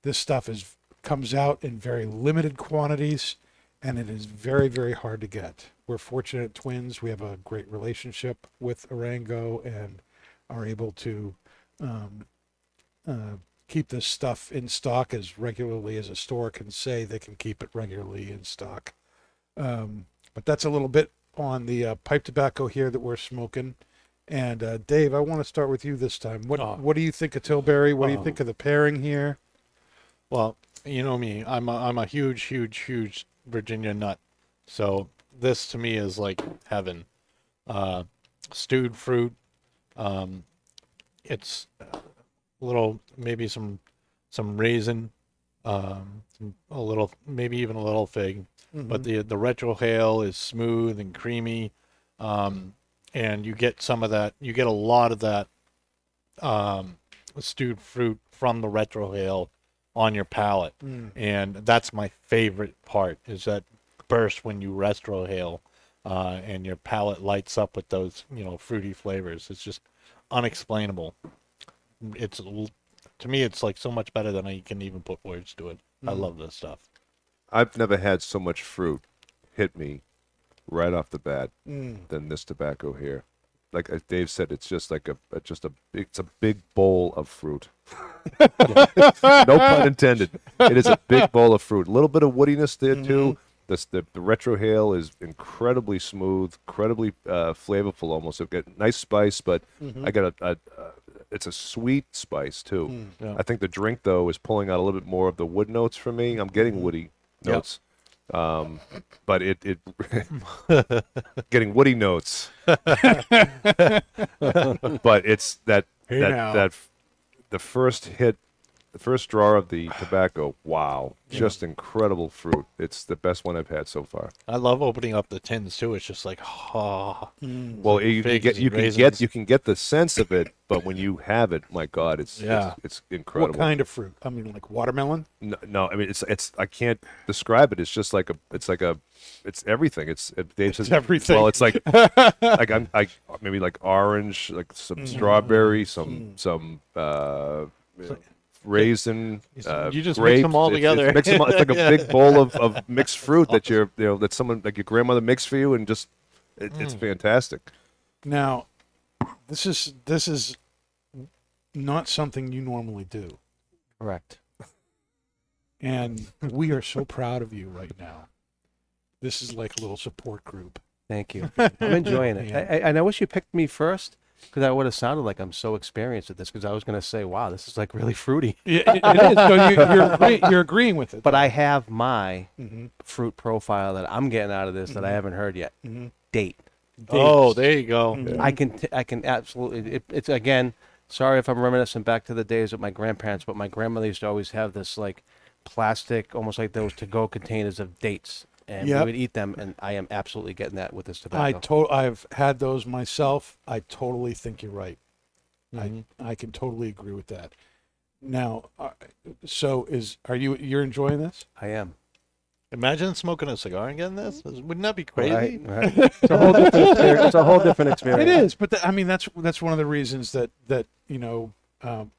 this stuff is comes out in very limited quantities and it is very very hard to get. We're fortunate twins. We have a great relationship with arango and are able to um, uh, keep this stuff in stock as regularly as a store can say they can keep it regularly in stock um, but that's a little bit on the uh, pipe tobacco here that we're smoking and uh, dave i want to start with you this time what Oh. what do you think of tilbury what do you Oh. think of the pairing here Well, you know me. I'm a, I'm a huge, huge, huge Virginia nut. So this to me is like heaven. Uh, stewed fruit. Um, it's a little, maybe some, some raisin, um, some- a little, maybe even a little fig. But the the retrohale is smooth and creamy, um, and you get some of that. You get a lot of that um, stewed fruit from the retrohale on your palate, and that's my favorite part. Is that burst when you retrohale, uh, and your palate lights up with those you know fruity flavors. It's just unexplainable. It's to me, it's like so much better than I can even put words to it. I mm. love this stuff. I've never had so much fruit hit me right off the bat mm. than this tobacco here. Like Dave said, it's just like a, a just a it's a big bowl of fruit. no pun intended. It is a big bowl of fruit. A little bit of woodiness there too. Mm-hmm. This, the the retrohale is incredibly smooth, incredibly uh, flavorful. Almost, I've got nice spice, but I got a, a, a it's a sweet spice too. Yeah. I think the drink though is pulling out a little bit more of the wood notes for me. I'm getting woody Yep. notes, um, but it it getting woody notes. but it's that Hey that now. that f- the first hit, the first draw of the tobacco. Wow, just incredible fruit. It's the best one I've had so far. I love opening up the tins too. It's just like, ah, Well, you can get and you can get you can get the sense of it, but when you have it, my God, it's Yeah. it's, it's incredible. What kind of fruit? I mean, like watermelon. No, no, I mean it's it's I can't describe it. It's just like a it's like a it's everything. It's it, Dave says everything. Well, it's like like I'm I maybe like orange, like some Mm. strawberry, some some uh, raisin. Uh, you just mix them all It's- together. It's, mix 'em all- it's like a big bowl of, of mixed fruit that you're you know that someone like your grandmother makes for you, and just it, it's Mm. fantastic. Now, this is this is not something you normally do. Correct. And we are so proud of you right now. This is like a little support group. Thank you. I'm enjoying it. Yeah. I, I, and I wish you picked me first because I would have sounded like I'm so experienced at this because I was going to say, wow, this is like really fruity. Yeah, it, it is. So you, you're, agree- you're agreeing with it. But I have my Mhm, fruit profile that I'm getting out of this that I haven't heard yet. mhm. Date. Oh, there you go. Mhm. I can t- I can absolutely. It, it's again. Sorry if I'm reminiscing back to the days of my grandparents, but my grandmother used to always have this like plastic, almost like those to-go containers of dates, and Yep. we would eat them. And I am absolutely getting that with this I tobacco. to- I've had those myself. I totally think you're right. I I can totally agree with that. Now, uh, so is are you you're enjoying this? I am. Imagine smoking a cigar and getting this. Wouldn't that be crazy? Right, right. it's a whole different experience. It's a whole different experience. It is, but th- I mean that's that's one of the reasons that that you know um,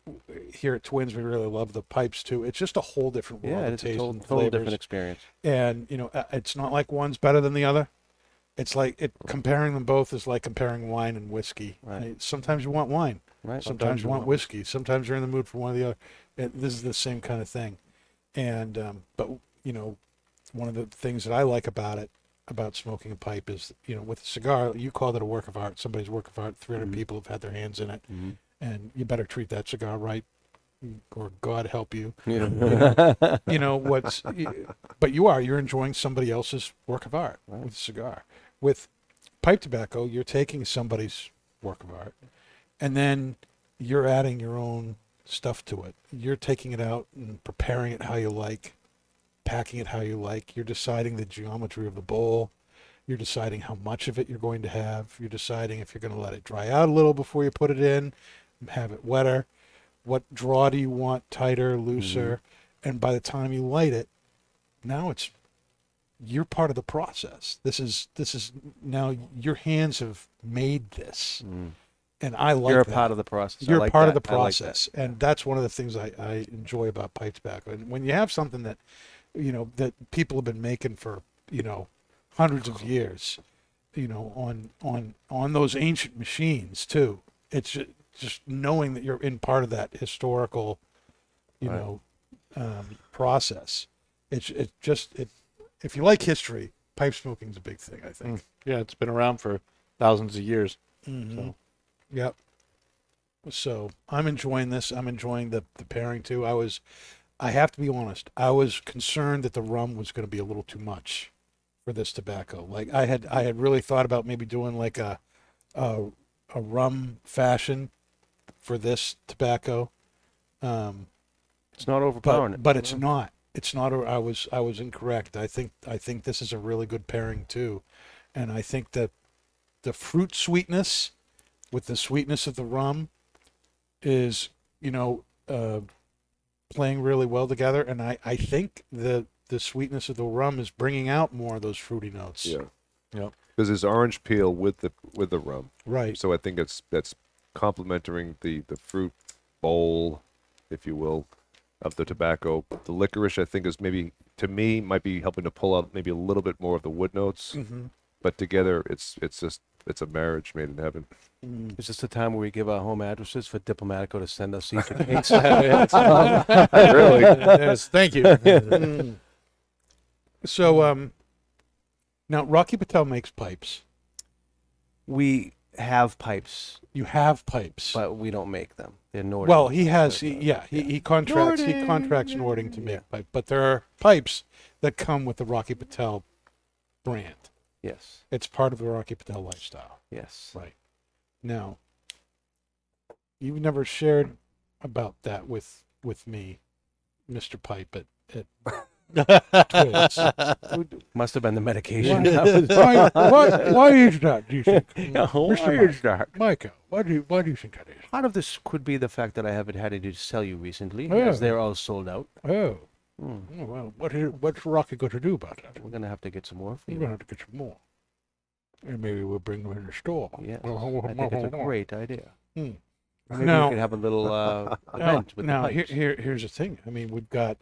here at Twins we really love the pipes too. It's just a whole different world Yeah, it's a total, total different experience. and you know uh, it's not like one's better than the other. It's like it comparing them both is like comparing wine and whiskey. Right. Sometimes you want wine. Right. Sometimes you want whiskey. Sometimes you're in the mood for one or the other. And this is the same kind of thing. And um, but you know, one of the things that I like about it, about smoking a pipe, is you know, with a cigar, you call it a work of art. Somebody's work of art. 300 Mhm. people have had their hands in it, Mhm. And you better treat that cigar right, or God help you. Yeah. You know what's, but you are. You're enjoying somebody else's work of art Right. with a cigar. With pipe tobacco, you're taking somebody's work of art, and then you're adding your own stuff to it. You're taking it out and preparing it how you like, packing it how you like. You're deciding the geometry of the bowl. You're deciding how much of it you're going to have. You're deciding if you're going to let it dry out a little before you put it in, have it wetter. What draw do you want, tighter, looser? And by the time you light it, now it's you're part of the process. This is this is now your hands have made this, Mm. and I like You're a that. part of the process. You're like part of the I like that. process, and that's one of the things I, I enjoy about pipe tobacco. And when you have something that, you know, that people have been making for you know hundreds of years, you know, on on on those ancient machines too. It's just, just knowing that you're in part of that historical, you Right. know, um, process. It's it just it. If you like history, pipe smoking's a big thing. I think. Yeah, it's been around for thousands of years. Mhm. So Yep. So I'm enjoying this. I'm enjoying the the pairing too. I was, I have to be honest. I was concerned that the rum was going to be a little too much for this tobacco. Like I had, I had really thought about maybe doing like a, a, a rum fashion for this tobacco. Um, It's not overpowering but it. but it's not. It's not. A, I was I was incorrect. I think I think this is a really good pairing too, and I think that the fruit sweetness with the sweetness of the rum is you know uh, playing really well together, and I I think the the sweetness of the rum is bringing out more of those fruity notes. Yeah. Yep. Because it's orange peel with the with the rum, Right. so I think it's that's complementing the the fruit bowl, if you will, of the tobacco. The licorice, I think, is maybe to me might be helping to pull out maybe a little bit more of the wood notes, Mm-hmm. but together it's it's just it's a marriage made in heaven. Is this the time where we give our home addresses for Diplomatico to send us each a case? really? yes, thank you. Mm. So, um, now Rocky Patel makes pipes. we have pipes, You have pipes. but we don't make them. They're Nording. well, he has. He, yeah, he, he contracts. He contracts yeah, Nording to yeah. make pipe, but there are pipes that come with the Rocky Patel brand. yes, It's part of the Rocky Patel lifestyle. yes. Right. Now, you've never shared about that with with me, Mister Pipe at at Must have been the medication. why, why, why is that? Do you think, Why is that? Micah? Why do you, why do you think that is? Part of this could be the fact that I haven't had any to sell you recently, Yeah. as they're all sold out. Oh, Hmm. oh, well, what is, what's Rocky going to do about that? We're gonna have to get some more for We're you. going to have to get some more, and maybe we'll bring them in the store. Yes, I think it's a great idea. Hmm. Maybe Now- we could have a little uh, Now, event with now the here, pipes. here, here's the thing. I mean, we've got,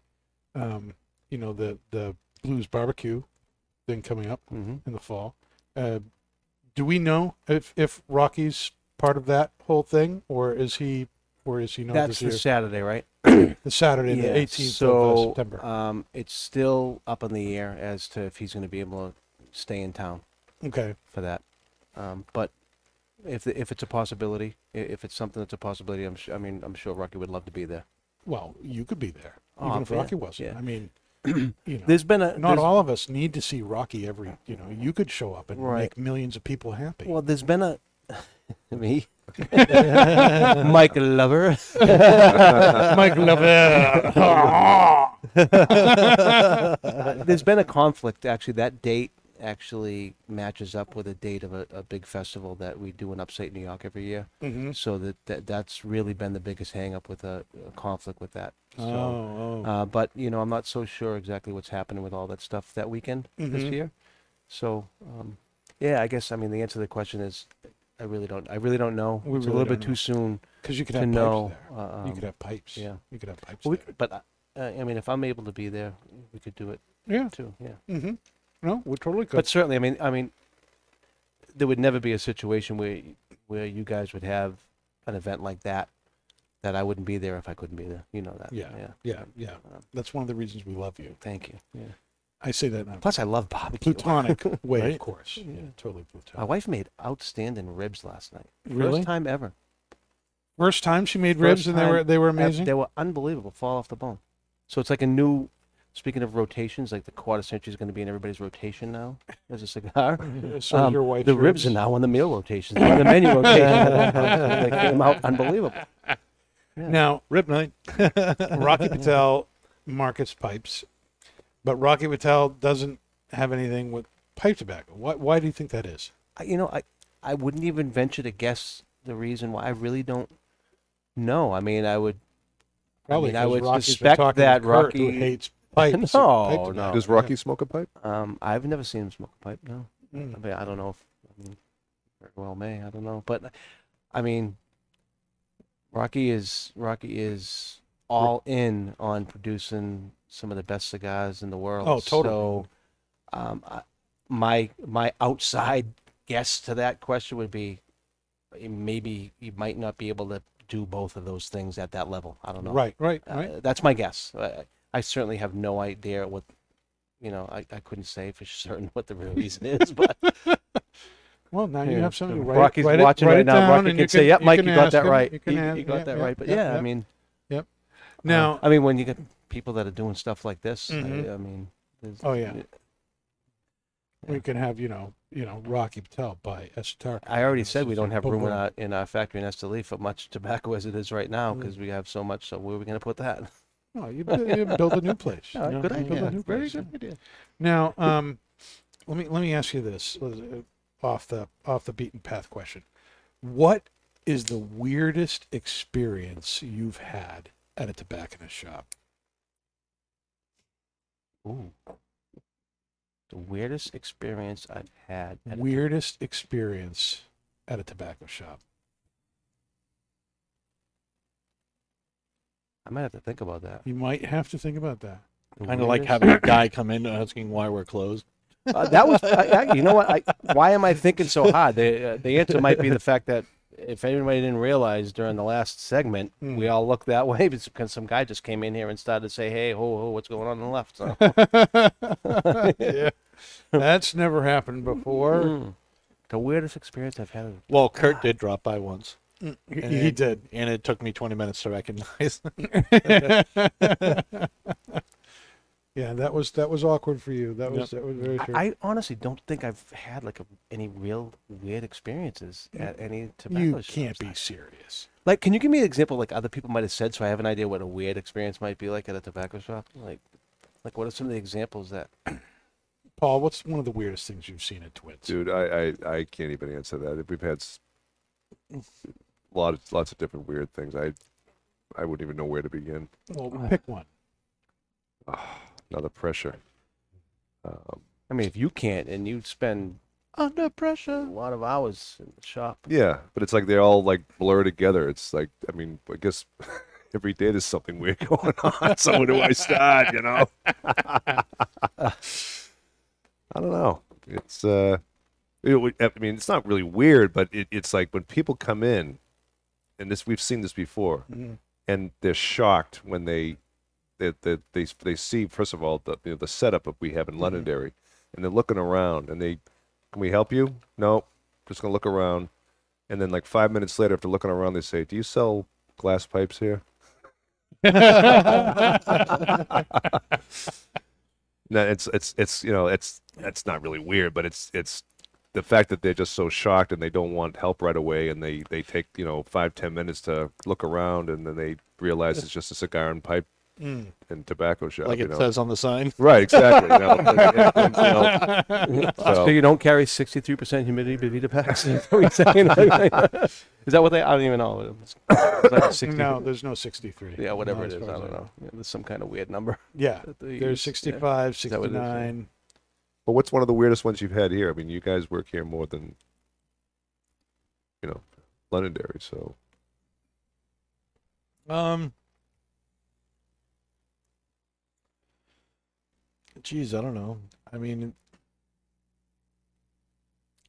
um, you know, the the blues barbecue thing coming up Mhm. in the fall. Uh, do we know if if Rocky's part of that whole thing, or is he or is he not That's this the? Saturday, right? the Saturday, the 18th so, of uh, September. Um, it's still up in the air as to if he's going to be able to stay in town okay. for that. Um, but if the, if it's a possibility, if it's something that's a possibility, I'm sure. I mean, I'm sure Rocky would love to be there. Well, you could be there, Oh, even if Rocky wasn't. yeah. I mean, you know, There's been a not all of us need to see Rocky every. You know, you could show up and Right. make millions of people happy. Well, there's been a me, Mike Lover. Mike Levere. there's been a conflict actually. That date actually matches up with a date of a, a big festival that we do in upstate New York every year. mm-hmm. So that, that that's really been the biggest hang up with a, a conflict with that. So, Oh, oh. uh, but you know, I'm not so sure exactly what's happening with all that stuff that weekend this Mhm. year. So, um, yeah, I guess I mean the answer to the question is, I really don't. I really don't know. We it's really a little bit know. too soon Because you could to have know. pipes there. uh, you um, could have pipes. yeah. You could have pipes well, we- but uh, I mean, if I'm able to be there, we could do it Yeah. too. Yeah. Mm-hmm. No, we totally could. But certainly, I mean, I mean, there would never be a situation where where you guys would have an event like that that I wouldn't be there if I couldn't be there. You know that. Yeah, Yeah. yeah, yeah. Um, That's one of the reasons we love you. Thank you. Yeah. I say that in a Plus, I love barbecue. plutonic way, of course. Yeah, totally plutonic. My wife made outstanding ribs last night. Really? First time ever. First time she made First ribs, and they were they were amazing. They were unbelievable. Fall off the bone. So it's like a new. Speaking of rotations, like the quarter century is going to be in everybody's rotation now as a cigar. so Um, your wife's the ribs are now on the meal rotations, on the menu rotation. they came out unbelievable. Yeah. Now, Rip night. Rocky Patel markets pipes, but Rocky Patel doesn't have anything with pipe tobacco. Why, why do you think that is? I, you know, I I wouldn't even venture to guess the reason why. I really don't know. I mean, I would. Probably I 'cause would Rocky's been suspect talking to that Kurt, who Rocky- hates pipes. No, pipe no. Does Rocky smoke a pipe? Um, I've never seen him smoke a pipe. No, Mm. I mean, I don't know if. I mean, very well may. I don't know, but I mean, Rocky is Rocky is all in on producing some of the best cigars in the world. Oh, totally. So, um, I, my my outside guess to that question would be, eh, maybe you might not be able to do both of those things at that level. I don't know. Right, right, Uh, right. that's my guess. I, I certainly have no idea what, you know, I, I couldn't say for certain what the real reason is, but Well, now you Yeah. have something. to Write, Rocky's write it- watching write right it now. down Rocky and can say, "Yep, Mike, you got ask that him. right. You can You, ask- you got yeah, that yeah, right." But yeah, yeah. I mean, uh, now, I mean, when you get people that are doing stuff like this, Mhm. I, I mean, there's- Oh, yeah. we can have you know, you know, Rocky Patel by Esotar. I already said we don't have room in our in our factory in Esteli for much tobacco as it is right now Mm. because we have so much. So where are we going to put that? Oh, you, bu- you build a new place. Yeah, you know, good build idea. a new Very place, good yeah. idea. Now, um, let me let me ask you this uh, off the off the beaten path question. What is the weirdest experience you've had at a tobacconist shop? Ooh. The weirdest experience I've had. at a- Weirdest experience at a tobacco shop. I might have to think about that. You might have to think about that. Kind of like having a guy come in asking why we're closed. Uh, that was, I, I, you know what? I, why am I thinking so hard? The uh, the answer might be the fact that if anybody didn't realize during the last segment, Hmm. we all looked that way because some guy just came in here and started to say, "Hey, ho, ho, what's going on on the left?" So, yeah, that's never happened before. Mm. the weirdest experience I've had. Well, Kurt did drop by once, He, And he it- did. and it took me 20 minutes to recognize. Yeah, that was that was awkward for you. That was Yep. that was very true. I, I honestly don't think I've had like a, any real weird experiences at any tobacco shop. you can't be serious. Like, can you give me an example like other people might have said, so I have an idea what a weird experience might be like at a tobacco shop? Like, like what are some of the examples that? Paul, what's one of the weirdest things you've seen at Twins? Dude, I, I, I can't even answer that. We've had s- lot of, lots of different weird things. I I wouldn't even know where to begin. Well, pick one. Another pressure. Um, I mean, if you can't and you spend Under pressure a lot of hours in the shop, yeah, but it's like they all like blur together. It's like I mean, I guess every day there's something weird going on. so where do I start? You know. I don't know. It's uh, it would- I mean, it's not really weird, but it, it's like when people come in, and this we've seen this before, mm-hmm. and they're shocked when they they, they they they see first of all the you know, the setup that we have in mm-hmm. Londonderry, and they're looking around and they can we help you? No, just gonna look around, and then like five minutes later, after looking around, they say, "Do you sell glass pipes here?" No, it's it's it's you know it's it's not really weird, but it's it's the fact that they're just so shocked and they don't want help right away, and they they take you know five ten minutes to look around, and then they realize it's just a cigar and pipe hmm. and tobacco shop. like you it know? says on the sign. Right, exactly. you know, and- and, you know, So so- you don't carry 63% humidity Boveda packs? Is that what you're? Is that what they? I don't even know. Is 60? No, there's no 63. Yeah, whatever No, it. I don't know. Yeah, there's some kind of weird number. Yeah, there's use. 65, Is that what it is? Yeah. 69. But what's one of the weirdest ones you've had here? I mean, you guys work here more than you know Londonderry, so Um. Geez, I don't know. I mean,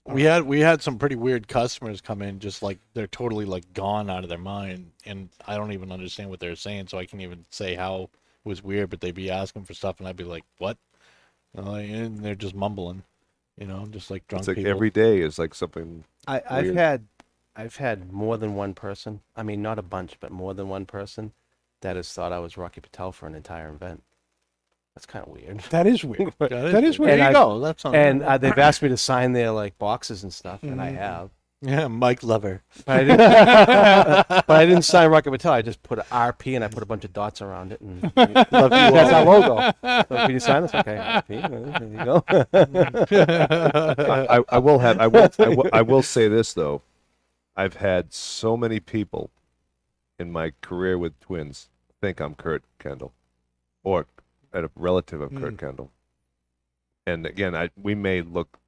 we had we had some pretty weird customers come in, just like they're totally like gone out of their mind, and I don't even understand what they're saying, so I can't even say how it was weird. But they'd be asking for stuff, and I'd be like, "What?" Uh, and they're just mumbling, you know, just like drunk it's like people. every day is like something. I, I've Weird. had, I've had more than one person. I mean, not a bunch, but more than one person that has thought I was Rocky Patel for an entire event. That's kind of weird. That is weird. That that is there weird. you And I- go. That's on And uh, they've asked me to sign their like boxes and stuff, and I Mhm. have. Yeah, Mike Lover. But I didn't, but I didn't sign Rocky Patel. I just put a RP and I put a bunch of dots around it, and Love you that's our logo. So can you sign this? Okay, RP. Uh, there you go. I, I, I will have I will, I will I will say this though, I've had so many people in my career with twins think I'm Kurt Kendall, or a relative of Kurt hmm. Kendall. And again, I we may look, you know,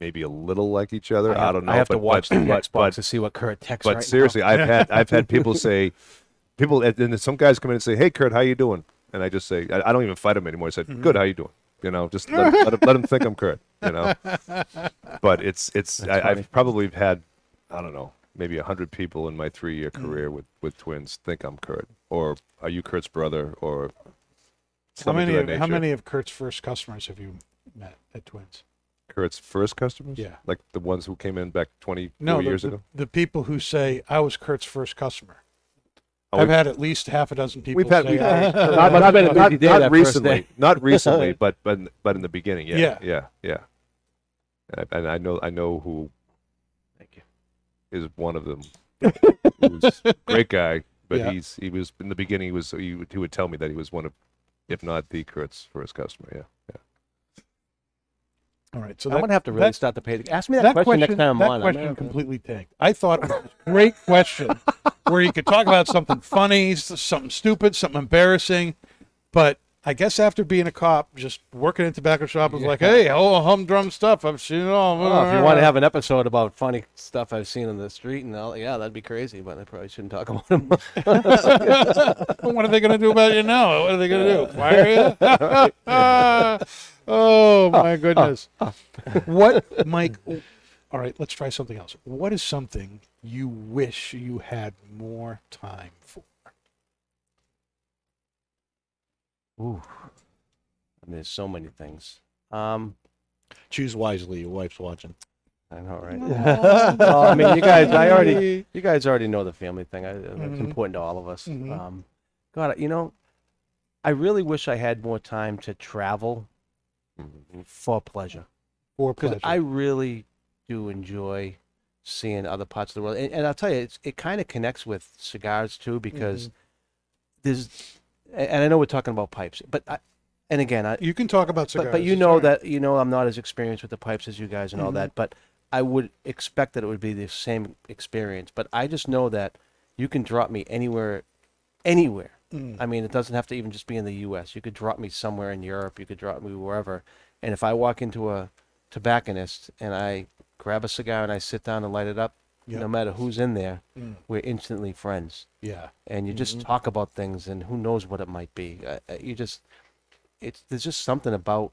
maybe a little like each other. I, have, don't know. I have but, to watch but, the Xbox but, to see what Kurt texts but right now. seriously, I've had I've had people say, people, and some guys come in and say, "Hey, Kurt, how you doing?" And I just say, I, I don't even fight him anymore. I said, Mm-hmm. "Good, how you doing?" You know, just let, let, him, let him think I'm Kurt. You know, but it's it's I, funny. I've probably had I don't know maybe a hundred people in my three year Mm. career with with twins think I'm Kurt, or are you Kurt's brother, or How many, of, how many of Kurt's first customers have you met at Twins? Kurt's first customers? Yeah. like the ones who came in back twenty No, the, years the, ago. the people who say, I was Kurt's first customer. Oh, I've had at least half a dozen people We've had say, we've, I was Kurt's Not- but I've been at not, Day not recently, not recently, but but in- but in the beginning, yeah, Yeah. yeah, yeah. And I, and I know I know who Thank you. is one of them. Who's a great guy, but Yeah. he's he was in the beginning. He was he would, he would tell me that he was one of, if not the Kurt's first customer. Yeah, yeah. All right, so I'm that, gonna have to really that- start to pay. Ask me that, question, next time I'm that on. I'm question gonna- completely tanked. I thought it was a great question where you could talk about something funny, something stupid, something embarrassing. But I guess after being a cop, just working in a tobacco shop was like, hey, oh, humdrum stuff. I've seen it all. Oh, if you want to have an episode about funny stuff I've seen on the street and all, yeah, that'd be crazy. But I probably shouldn't talk about them. what are they going to do about you now? What are they going to do? Fire you? oh my goodness! What, Mike? All right, let's try something else. What is something you wish you had more time for? Ooh, I mean, there's so many things. Um, Choose wisely. Your wife's watching. I know, right? well, I mean, you guys, I already, you guys already know the family thing. I, It's Mhm. important to all of us. Mhm. Um, God, you know, I really wish I had more time to travel for pleasure. For because pleasure. I really do enjoy seeing other parts of the world, and, and I'll tell you, it's, it kind of connects with cigars too, because there's, a- and I know we're talking about pipes, but I, and again, I, you can talk about cigars. but, but you know that you know I'm not as experienced with the pipes as you guys and all Mhm. that, but I would expect that it would be the same experience. But I just know that you can drop me anywhere, anywhere. Mm. I mean, it doesn't have to even just be in the U.S. You could drop me somewhere in Europe. You could drop me wherever. And if I walk into a tobacconist and I grab a cigar and I sit down and light it up, Yeah. no matter who's in there, Mm. we're instantly friends. Yeah. And you just Mhm. talk about things, and who knows what it might be. Uh, uh, you just, it's there's just something about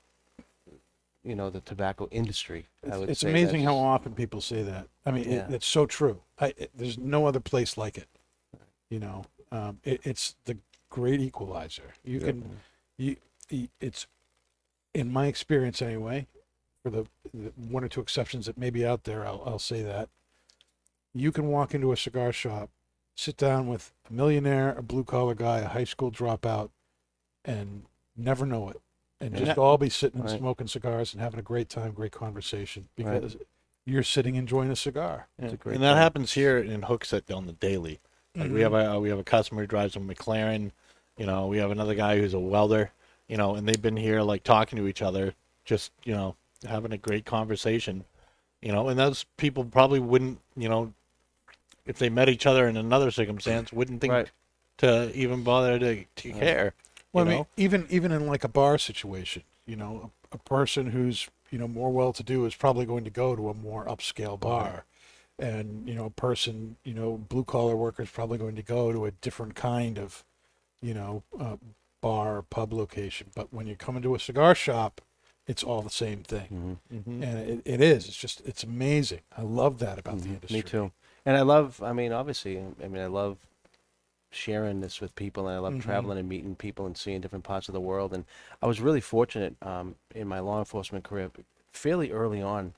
you know the tobacco industry. I It's, it's amazing how often people say that. I mean, Yeah. it, it's so true. I, it, there's no other place like it. You know, um, it, it's the great equalizer. You can, you, it's, in my experience anyway, for the, the one or two exceptions that may be out there, I'll, I'll say that. You can walk into a cigar shop, sit down with a millionaire, a blue collar guy, a high school dropout, and never know it. And Yeah. just all be sitting and Right. smoking cigars and having a great time, great conversation Right. because you're sitting enjoying a cigar. It's a great and that thing. happens here in Hooksett on the daily. Like we have Mm-hmm. a we have a customer who drives a McLaren. You know, we have another guy who's a welder. You know, and they've been here like talking to each other, just you know, having a great conversation. You know, and those people probably wouldn't, you know, if they met each other in another circumstance, wouldn't think Right. to even bother to, to care. Well, I mean, know? even even in like a bar situation, you know, a, a person who's you know more well-to-do is probably going to go to a more upscale bar, and you know, a person you know blue-collar worker is probably going to go to a different kind of, you know, uh, bar or pub location. But when you come into a cigar shop, it's all the same thing, Mhm. and it, it is. It's just it's amazing. I love that about the industry. Me too. And I love, I mean, obviously, I mean, I love sharing this with people and I love Mhm. traveling and meeting people and seeing different parts of the world. And I was really fortunate um, in my law enforcement career, fairly early on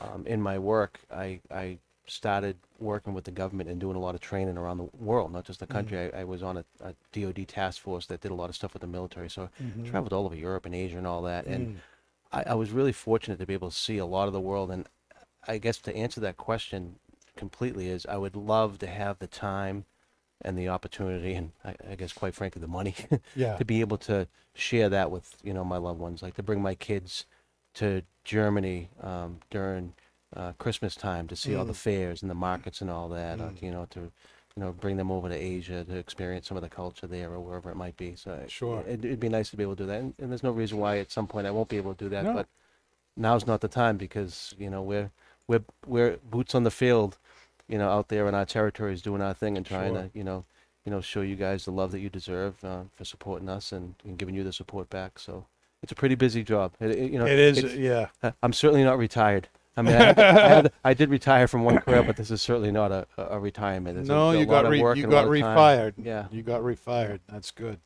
um, in my work, I, I started working with the government and doing a lot of training around the world, not just the country. I, I was on a, a DoD task force that did a lot of stuff with the military. So I traveled all over Europe and Asia and all that. And I, I was really fortunate to be able to see a lot of the world. And I guess to answer that question completely is I would love to have the time and the opportunity and I, I guess quite frankly the money Yeah. to be able to share that with you know my loved ones like to bring my kids to Germany um, during uh, Christmas time to see all Mm. the fairs and the markets and all that uh, you know to you know bring them over to Asia to experience some of the culture there or wherever it might be so Sure. it, it'd be nice to be able to do that and, and there's no reason why at some point I won't be able to do that No. but now's not the time because you know we're we're we're boots on the field, you know, out there in our territories doing our thing and trying Sure. to you know you know show you guys the love that you deserve uh, for supporting us and, and giving you the support back. So it's a pretty busy job. It, it- you know, It is. it's- Yeah. uh, I'm certainly not retired. I mean, I, I, had, I did retire from one career, but this is certainly not a, a a retirement. A- no, a you lot got of re- work you and a lot got of time. refired. Yeah. you got refired. That's good.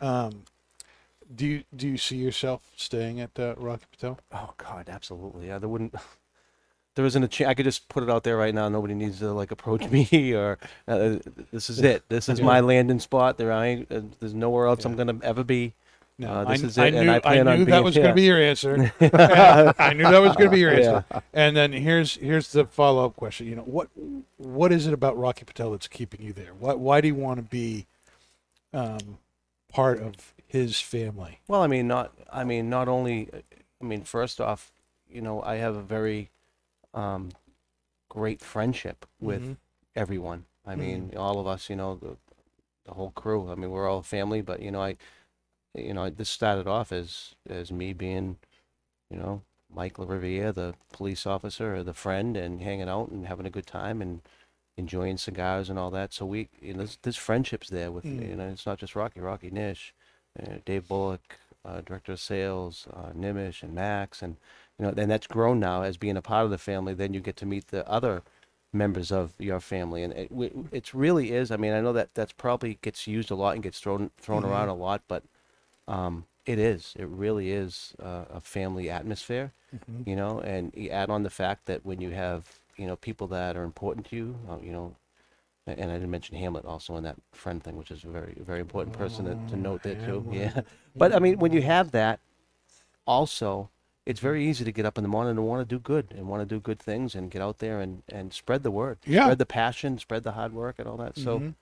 Um, do you do you see yourself staying at uh, Rocky Patel? Oh God, absolutely. Yeah, there wouldn't. There isn't a chance. I could just put it out there right now. Nobody needs to like approach me or uh, this is it. This is Yeah. my landing spot. There, I ain't, uh, there's nowhere else I'm gonna ever be. No, Uh, I, this is I it, and knew I plan on knew that being was going to be your answer. I knew that was going to be your answer. And then here's here's the follow up question. You know what what is it about Rocky Patel that's keeping you there? Why why do you want to be um, part of his family? Well, I mean, not. I mean, not only. I mean, first off, you know, I have a very um, great friendship with Mhm. everyone. I mean, all of us, you know, the, the whole crew. I mean, we're all family, but you know, I, you know, this started off as as me being, you know, Mike LaRiviere, the police officer, or the friend, and hanging out and having a good time and enjoying cigars and all that. So we, you know, there's, there's friendships there with, Mm. you know, it's not just Rocky, Rocky Nish, uh, Dave Bullock, uh, director of sales, uh, Nimish and Max, and you know, and that's grown now as being a part of the family. Then you get to meet the other members of your family, and it it's really is. I mean, I know that that's probably gets used a lot and gets thrown thrown Mhm. around a lot, but um, it is. It really is uh, a family atmosphere, Mm-hmm. you know. And you add on the fact that when you have you know people that are important to you, uh, you know. a- And I didn't mention Hamlet also in that friend thing, which is a very, very important person to, to note there too. Yeah, but I mean, when you have that, also, it's very easy to get up in the morning and want to do good and want to do good things and get out there and, and spread the word, Yeah. spread the passion, spread the hard work and all that. So, Mhm.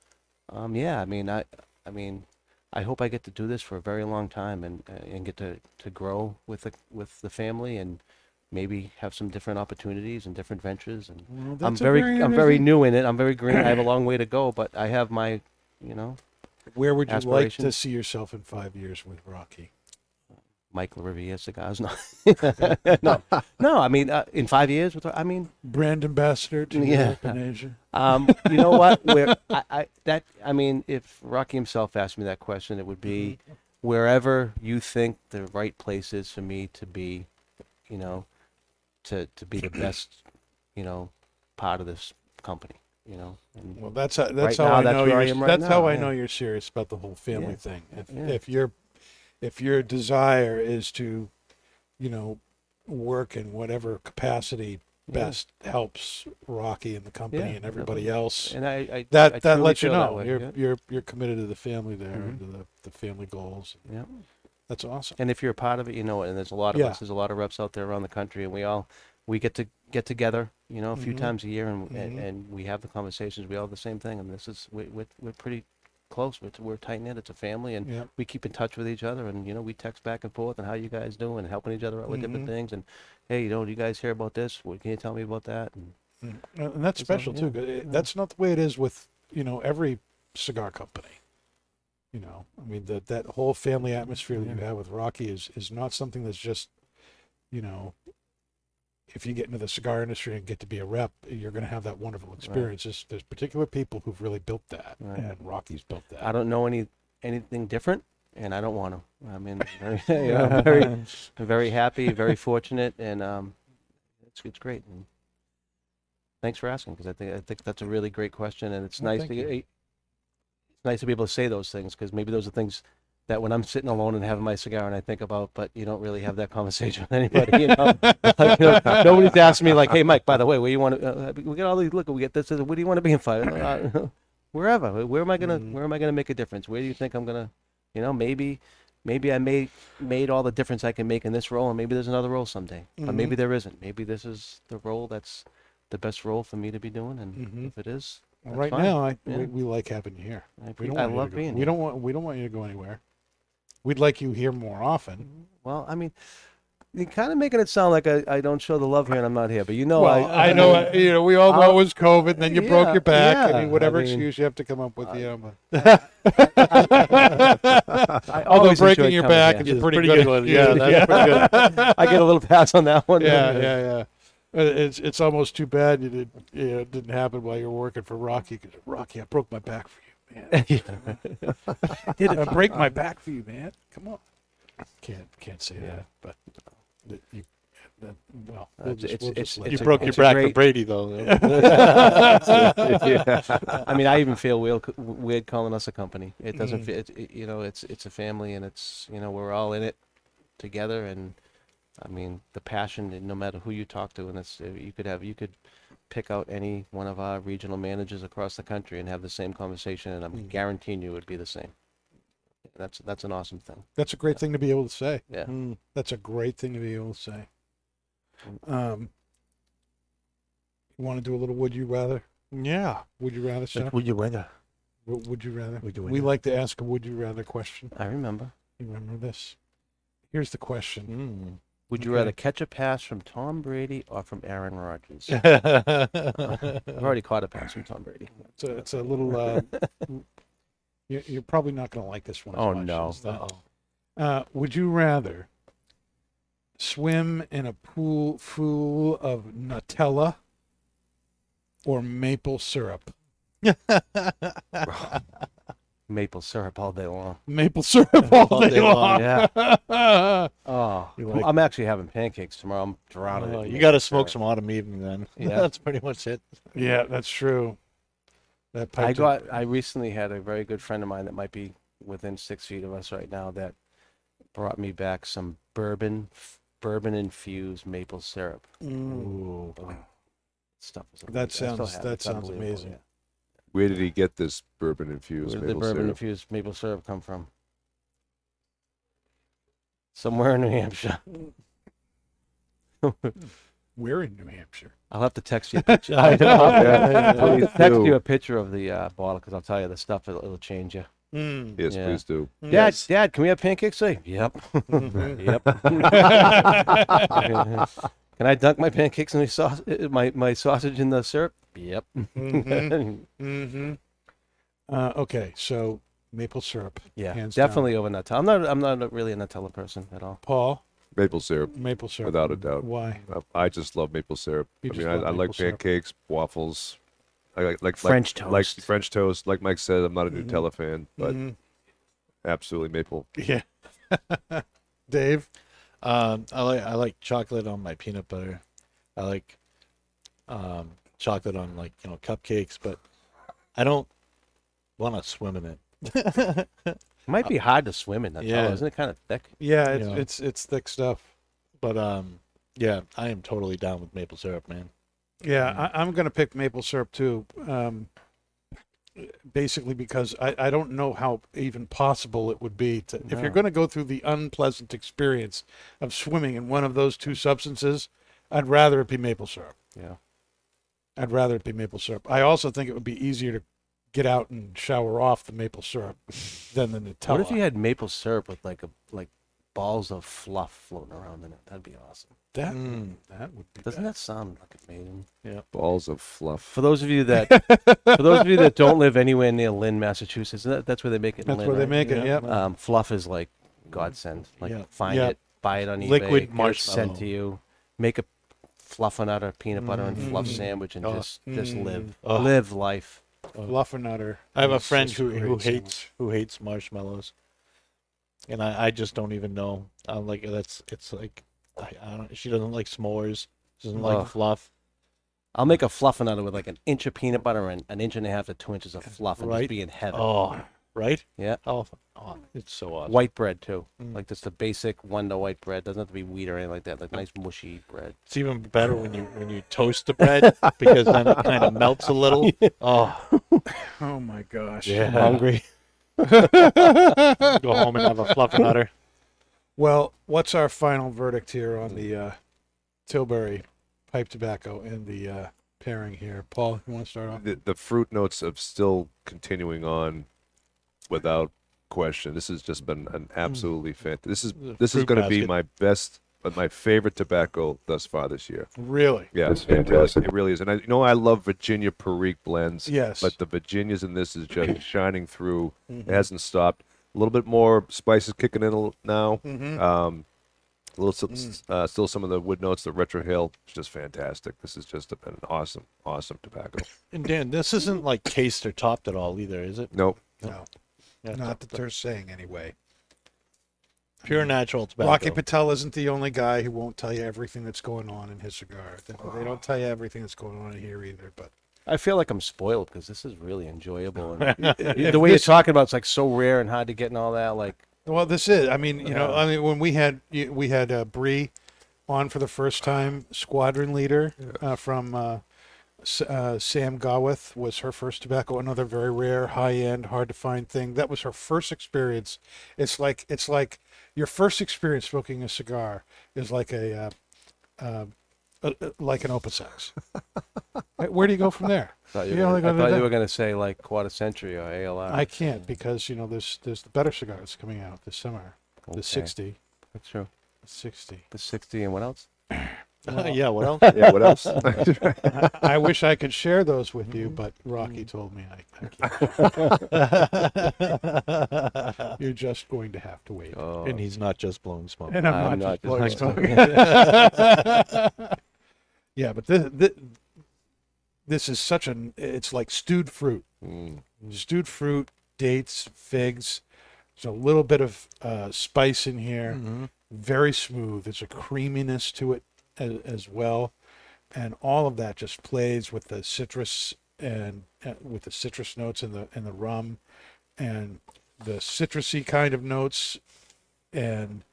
um, yeah, I mean, I, I mean, I hope I get to do this for a very long time and and get to, to grow with the with the family and maybe have some different opportunities and different ventures. And Well, I'm a very, I'm very new in it. I'm very green. I have a long way to go, but I have my, you know, Where would you like to see yourself in five years with Rocky? Mike Riviere cigars. No, no, no. I mean, uh, in five years, I mean, Brand ambassador to Yeah. Europe and Asia. Um, you know what? Where I, I that I mean, if Rocky himself asked me that question, it would be wherever you think the right place is for me to be you know, to to be the best, you know, part of this company. You know, Well, that's how, that's Right how now, I that's know you're. right that's how I yeah. know you're serious about the whole family Yeah. thing. If Yeah. if your if your desire is to, you know, work in whatever capacity Yeah. best helps Rocky and the company Yeah, and everybody definitely. else, and I, I that I that lets you know you're yeah. you're you're committed to the family there Mhm. and to the, the family goals. Yeah. That's awesome. And if you're a part of it, you know it. And there's a lot of Yeah. us. There's a lot of reps out there around the country, and we all we get to get together, you know, a few Mhm. times a year, and, and Mhm. and we have the conversations. We all have the same thing, and this is we, we're we're pretty close. We're we're tight knit. It's a family, and Yeah. we keep in touch with each other, and you know we text back and forth, and how you guys doing, and helping each other out with different Mhm. things, and hey, you know, do you guys hear about this? What can you tell me about that? And Mm. And that's special yeah, too. yeah. That's not the way it is with you know every cigar company. You know, I mean that that whole family atmosphere that you have with Rocky is is not something that's just, you know, if you get into the cigar industry and get to be a rep, you're going to have that wonderful experience. There's, there's particular people who've really built that, Right. and Rocky's built that. I don't know any anything different, and I don't want to. I mean, very, you know, I'm very, I'm very happy, very fortunate, and um, it's it's great. And thanks for asking because I think I think that's a really great question, and it's Well, nice to you. it's nice to be able to say those things because maybe those are things that when I'm sitting alone and having my cigar and I think about, but you don't really have that conversation with anybody. You know, Like, you know, nobody's asking me like, "Hey, Mike, by the way, where you want to? Uh, we get all these. Look, we get this. What do you want to be in five? Uh, wherever. Where am I gonna? Mhm. Where am I gonna make a difference? Where do you think I'm gonna? You know, maybe, maybe I made made all the difference I can make in this role, and maybe there's another role someday, but maybe there isn't. Maybe this is the role that's the best role for me to be doing, and Mhm. if it is, that's right fine. now, I, Yeah. we, we like having you here. I, We don't I love being We don't want we don't want you to go anywhere. We'd like you here more often. Well, I mean, you're kind of making it sound like I, I don't show the love here and I'm not here, but you know, well, I, I, know, uh, you know, we all know I'll- it was COVID, and then you broke your back. I mean, whatever I mean, excuse you have to come up with, you know. I Although always breaking your back here. is a pretty, pretty good, good one. excuse. Yeah, that's pretty good. I get a little pass on that one. yeah, yeah, yeah. It's it's almost too bad you did. You know, it didn't happen while you were working for Rocky. 'cause Rocky, I broke my back for you, man. Did I break my back for you, man? Come on. Can't can't say Yeah. that, but that you. That, well, Uh, we'll it's- just, it's- we'll it's- just let You it's a- broke your it's a back for great- Brady, though. I mean, I even feel weird, weird calling us a company. It doesn't Mhm. feel, it, it- you know, it's it's a family, and it's you know we're all in it together, and I mean the passion. and No matter who you talk to, and it's uh, you could have you could pick out any one of our regional managers across the country and have the same conversation, and I'm Mm. guaranteeing you it would be the same. That's that's an awesome thing. That's a great thing to be able to say. Yeah. Mm. That's a great thing to be able to say. Um, you want to do a little would you rather? Yeah. Would you rather stuff? Would you rather? What would you rather? Would you rather? we like to ask a would you rather question. I remember. You remember this? Here's the question. Mm. Would you Okay. rather catch a pass from Tom Brady or from Aaron Rodgers? I've already caught a pass from Tom Brady. It's a, it's a little. Uh, you're, you're probably not going to like this one. as Oh, much no. as that. Uh, would you rather swim in a pool full of Nutella or maple syrup? Maple syrup all day long. Maple syrup all, All day, day long. long, Yeah. Oh, I'm- like- I'm actually having pancakes tomorrow. I'm drowning. Oh, you got to smoke syrup. some autumn evening then. Yeah. That's pretty much it. yeah, that's true. That I pipe got. I recently had a very good friend of mine that might be within six feet of us right now that brought me back some bourbon, bourbon infused maple syrup. Mm. Ooh. Oh, stuff is That amazing. I still sounds- that sounds amazing. yeah. Where did he get this bourbon infused Where did the maple bourbon syrup? infused maple syrup come from? Somewhere in New Hampshire. We're in New Hampshire. I'll have to text you a picture. I know. I'll Please text do. you a picture of the uh, bottle because I'll tell you the stuff. It'll, it'll change you. Mm. Yes, Yeah. please do. Dad, Dad, can we have pancakes today? Yep. Mhm. yep. Can I dunk my pancakes in the sauce, uh, my my sausage in the syrup? Yep. Mhm. Mm-hmm. Uh, okay, so maple syrup. yeah, Hands down. definitely over Nutella. I'm not. I'm not really a Nutella person at all. Paul, Maple syrup, maple syrup. without a doubt. Why? Uh, I just love maple syrup. You I just mean, I, love I like maple syrup. pancakes, waffles. I like like French like, like toast. French toast. Like Mike said, I'm not a Mhm. Nutella fan, but Mhm. absolutely maple. Yeah. Dave, Um, I like I like chocolate on my peanut butter. I like um, chocolate on like you know cupcakes, but I don't want to swim in it. It might be hard to swim in that. Yeah. Yeah. Isn't it kind of thick? Yeah, it's Yeah. it's it's thick stuff. But um, yeah, I am totally down with maple syrup, man. Yeah, I, I'm going to pick maple syrup too. Um, basically because I, I don't know how even possible it would be to if you're going to go through the unpleasant experience of swimming in one of those two substances, I'd rather it be maple syrup. Yeah. I'd rather it be maple syrup. I also think it would be easier to get out and shower off the maple syrup than the Nutella. What if you had maple syrup with like a like balls of fluff floating around in it? That'd be awesome. That? Mm. That would be. Doesn't bad. that sound like amazing? Yeah. Balls of fluff. For those of you that for those of you that don't live anywhere near Lynn, Massachusetts, that, that's where they make it. in That's Lynn, where they right? make it. Yeah. Yep. Um, fluff is like godsend. Like Yeah. find Yeah. it, buy it on eBay, Liquid get it marshmallow. sent to you, make a fluffernutter peanut butter and fluff Mm. sandwich, and Oh. just just live Oh. live life. Fluffernutter. I have a is friend such who, great who sandwich. hates who hates marshmallows, and I, I just don't even know. I'm like that's it's like I, I don't. She doesn't like s'mores. She doesn't like Ugh. fluff. I'll make a fluffernutter with like an inch of peanut butter and an inch and a half to two inches of fluff, and Right. just be in heaven. Oh, right? Yeah. Oh, oh it's so awesome. White bread too, Mm. like just the basic Wonder white bread. Doesn't have to be wheat or anything like that. Like nice mushy bread. It's even better when you when you toast the bread because then it kind of melts a little. Oh, Oh my gosh. Yeah. Hungry. go home and have a fluffernutter. Well, what's our final verdict here on the uh, Tilbury pipe tobacco and the uh, pairing here? Paul, you want to start off? the, the fruit notes of still continuing on without question. This has just been an absolutely fantastic. This is The this is fruit going to be basket. my best, but my favorite tobacco thus far this year. Really? Yeah, That's it really- fantastic. It really is, and I you know I love Virginia Perique blends. Yes. but the Virginias in this is just shining through. It hasn't stopped. A little bit more spices kicking in a little now. Mhm. Um, a little, Mm. uh, still some of the wood notes. The retrohale is just fantastic. This is just a, an awesome, awesome tobacco. And Dan, this isn't like cased or topped at all either, is it? Nope. No, Yeah, not that they're saying anyway. pure natural tobacco. Rocky Patel isn't the only guy who won't tell you everything that's going on in his cigar. They, they don't tell you everything that's going on in here either. But I feel like I'm spoiled because this is really enjoyable. And the way this- you're talking about it's like so rare and hard to get and all that. Like Well, this is. I mean, you know, I mean, when we had we had uh, Bree on for the first time, squadron leader uh, from uh, S- uh, Sam Gawith was her first tobacco. Another very rare, high end, hard to find thing. That was her first experience. It's like it's like your first experience smoking a cigar is like a. Uh, uh, uh, uh, like an Opus X. Where do you go from there? thought you, You were, gonna, I thought you were gonna say like quarter century or ALR. I can't because you know there's there's the better cigars coming out this summer. The 60, That's true. The 60. The sixty and what else? yeah, what else? Yeah. What else? I, I wish I could share those with you, but Rocky told me I, I can't. You're just going to have to wait. Oh, and he's not just blowing smoke. And I'm, I'm not, not just blowing just smoke. Yeah, but this, this this is such an it's like stewed fruit, mm, stewed fruit, dates, figs. There's a little bit of uh, spice in here. Mhm. very smooth. There's a creaminess to it as, as well, and all of that just plays with the citrus and uh, with the citrus notes and the and the rum, and the citrusy kind of notes, and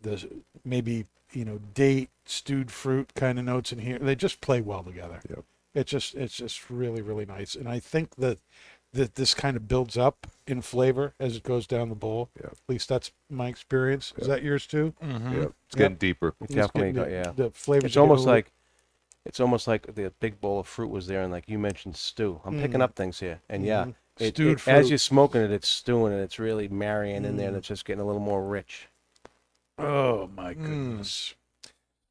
the maybe you know date stewed fruit kind of notes in here. They just play well together. Yep. It just it's just really really nice, and I think that that this kind of builds up in flavor as it goes down the bowl. Yep. At least that's my experience. Is that yours too? Mhm. yeah, it's getting deeper. It's definitely getting got, yeah. The, the flavors. It's are getting almost little- like it's almost like the big bowl of fruit was there, and like you mentioned stew. I'm picking Mhm. up things here, and yeah, Mhm. it, Stewed it- as you're smoking it, it's stewing and it's really marrying in there, and Mm. it's just getting a little more rich. Oh my Mm. goodness.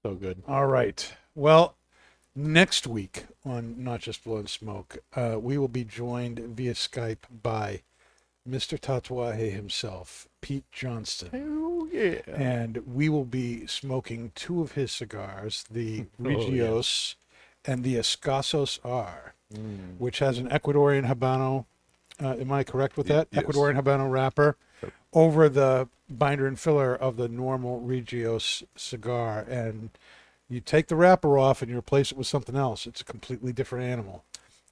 So good. All right. Well, next week on Not Just Blowing Smoke, uh, we will be joined via Skype by Mr. Tatuaje himself, Pete Johnson. Oh yeah. And we will be smoking two of his cigars, the Oh, yeah. And the Escasos R, Mm. which has an Ecuadorian Habano. Uh, am I correct with that? yes. Ecuadorian Habano wrapper over the binder and filler of the normal Regios cigar, and you take the wrapper off and you replace it with something else. It's a completely different animal.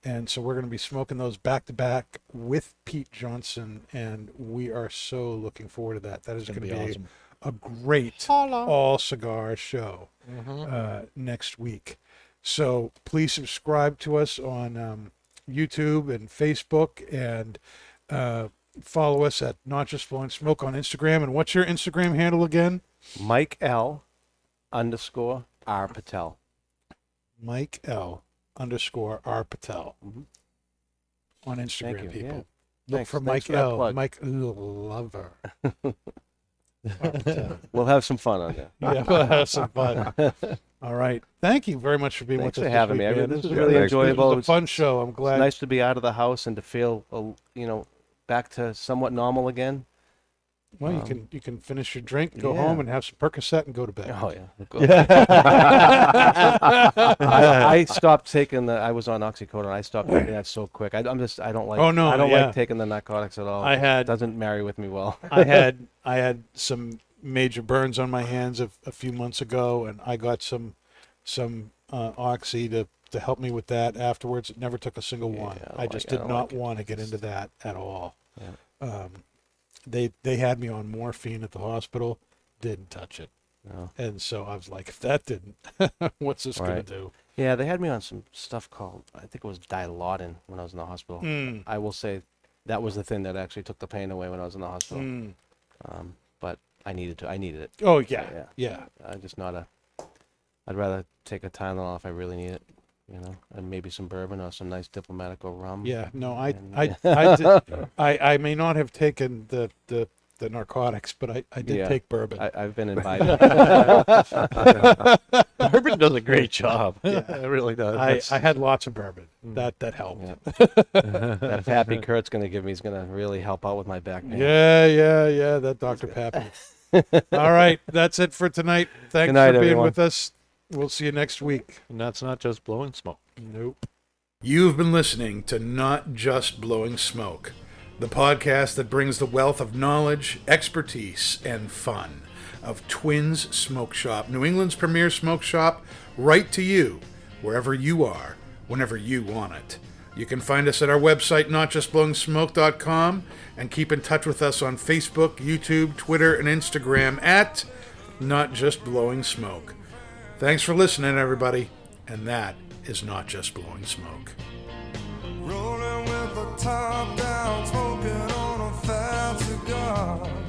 And so we're going to be smoking those back to back with Pete Johnson, and we are so looking forward to that. That is going gonna be be awesome. a great all cigar show uh, next week. So please subscribe to us on um, YouTube and Facebook, and uh, follow us at Not Just Blowing Smoke on Instagram. And what's your Instagram handle again? Mike L underscore R Patel. Mike L underscore R Patel Mhm. on Instagram. People Yeah. look Thanks- for thanks Mike for L. Mike Lover. We'll have some fun on there. yeah, we'll have some fun. All right. Thank you very much for being Thanks with us. for this having me. I mean, this was is- really enjoyable. This was a fun show. I'm It's glad. nice to be out of the house and to feel, you know, back to somewhat normal again. Well, you Um, can you can finish your drink, go yeah. home, and have some Percocet and go to bed. Oh yeah. I, I stopped taking the. I was on oxycodone. I stopped taking that so quick. I, I'm just. I don't like. Oh, no, I don't yeah. like taking the narcotics at all. I had- It doesn't marry with me well. I had I had some major burns on my hands a, a few months ago, and I got some some uh, oxy to to help me with that afterwards. It never took a single Yeah, one. I I just like- did don't like want to get into that at all. Yeah. Um, they they had me on morphine at the hospital, didn't touch it, No. and so I was like, if that didn't, what's this gonna do? Yeah, they had me on some stuff called. I think it was Dilaudid when I was in the hospital. Mm. I will say, that was the thing that actually took the pain away when I was in the hospital. Mm. Um, but I needed to. I needed it. Oh yeah, Yeah. yeah. I'm just not a. I'd rather take a Tylenol if I really need it, you know, and maybe some bourbon or some nice diplomatico rum. Yeah, no, I, And- I, uh, I, did, I, I may not have taken the, the, the narcotics, but I, I did Yeah. take bourbon. I, I've been invited. Bourbon does a great job. Yeah. it really does. I, That's- I had lots of bourbon. Mm. That, that helped. Yeah. that Pappy Kurt's gonna give me is gonna really help out with my back pain. Yeah, yeah, yeah. That Dr. Pappy. All right, that's it for tonight. Thanks Good night, for being everyone. with us. We'll see you next week. and that's not just blowing smoke. Nope. You've been listening to Not Just Blowing Smoke, the podcast that brings the wealth of knowledge, expertise, and fun of Twins Smoke Shop, New England's premier smoke shop, right to you, wherever you are, whenever you want it. You can find us at our website, notjustblowingsmoke.com, and keep in touch with us on Facebook, YouTube, Twitter, and Instagram at Not Just Blowing Smoke. Thanks for listening, everybody. And that is not just blowing smoke. Rolling with the top down, smoking on a fat cigar.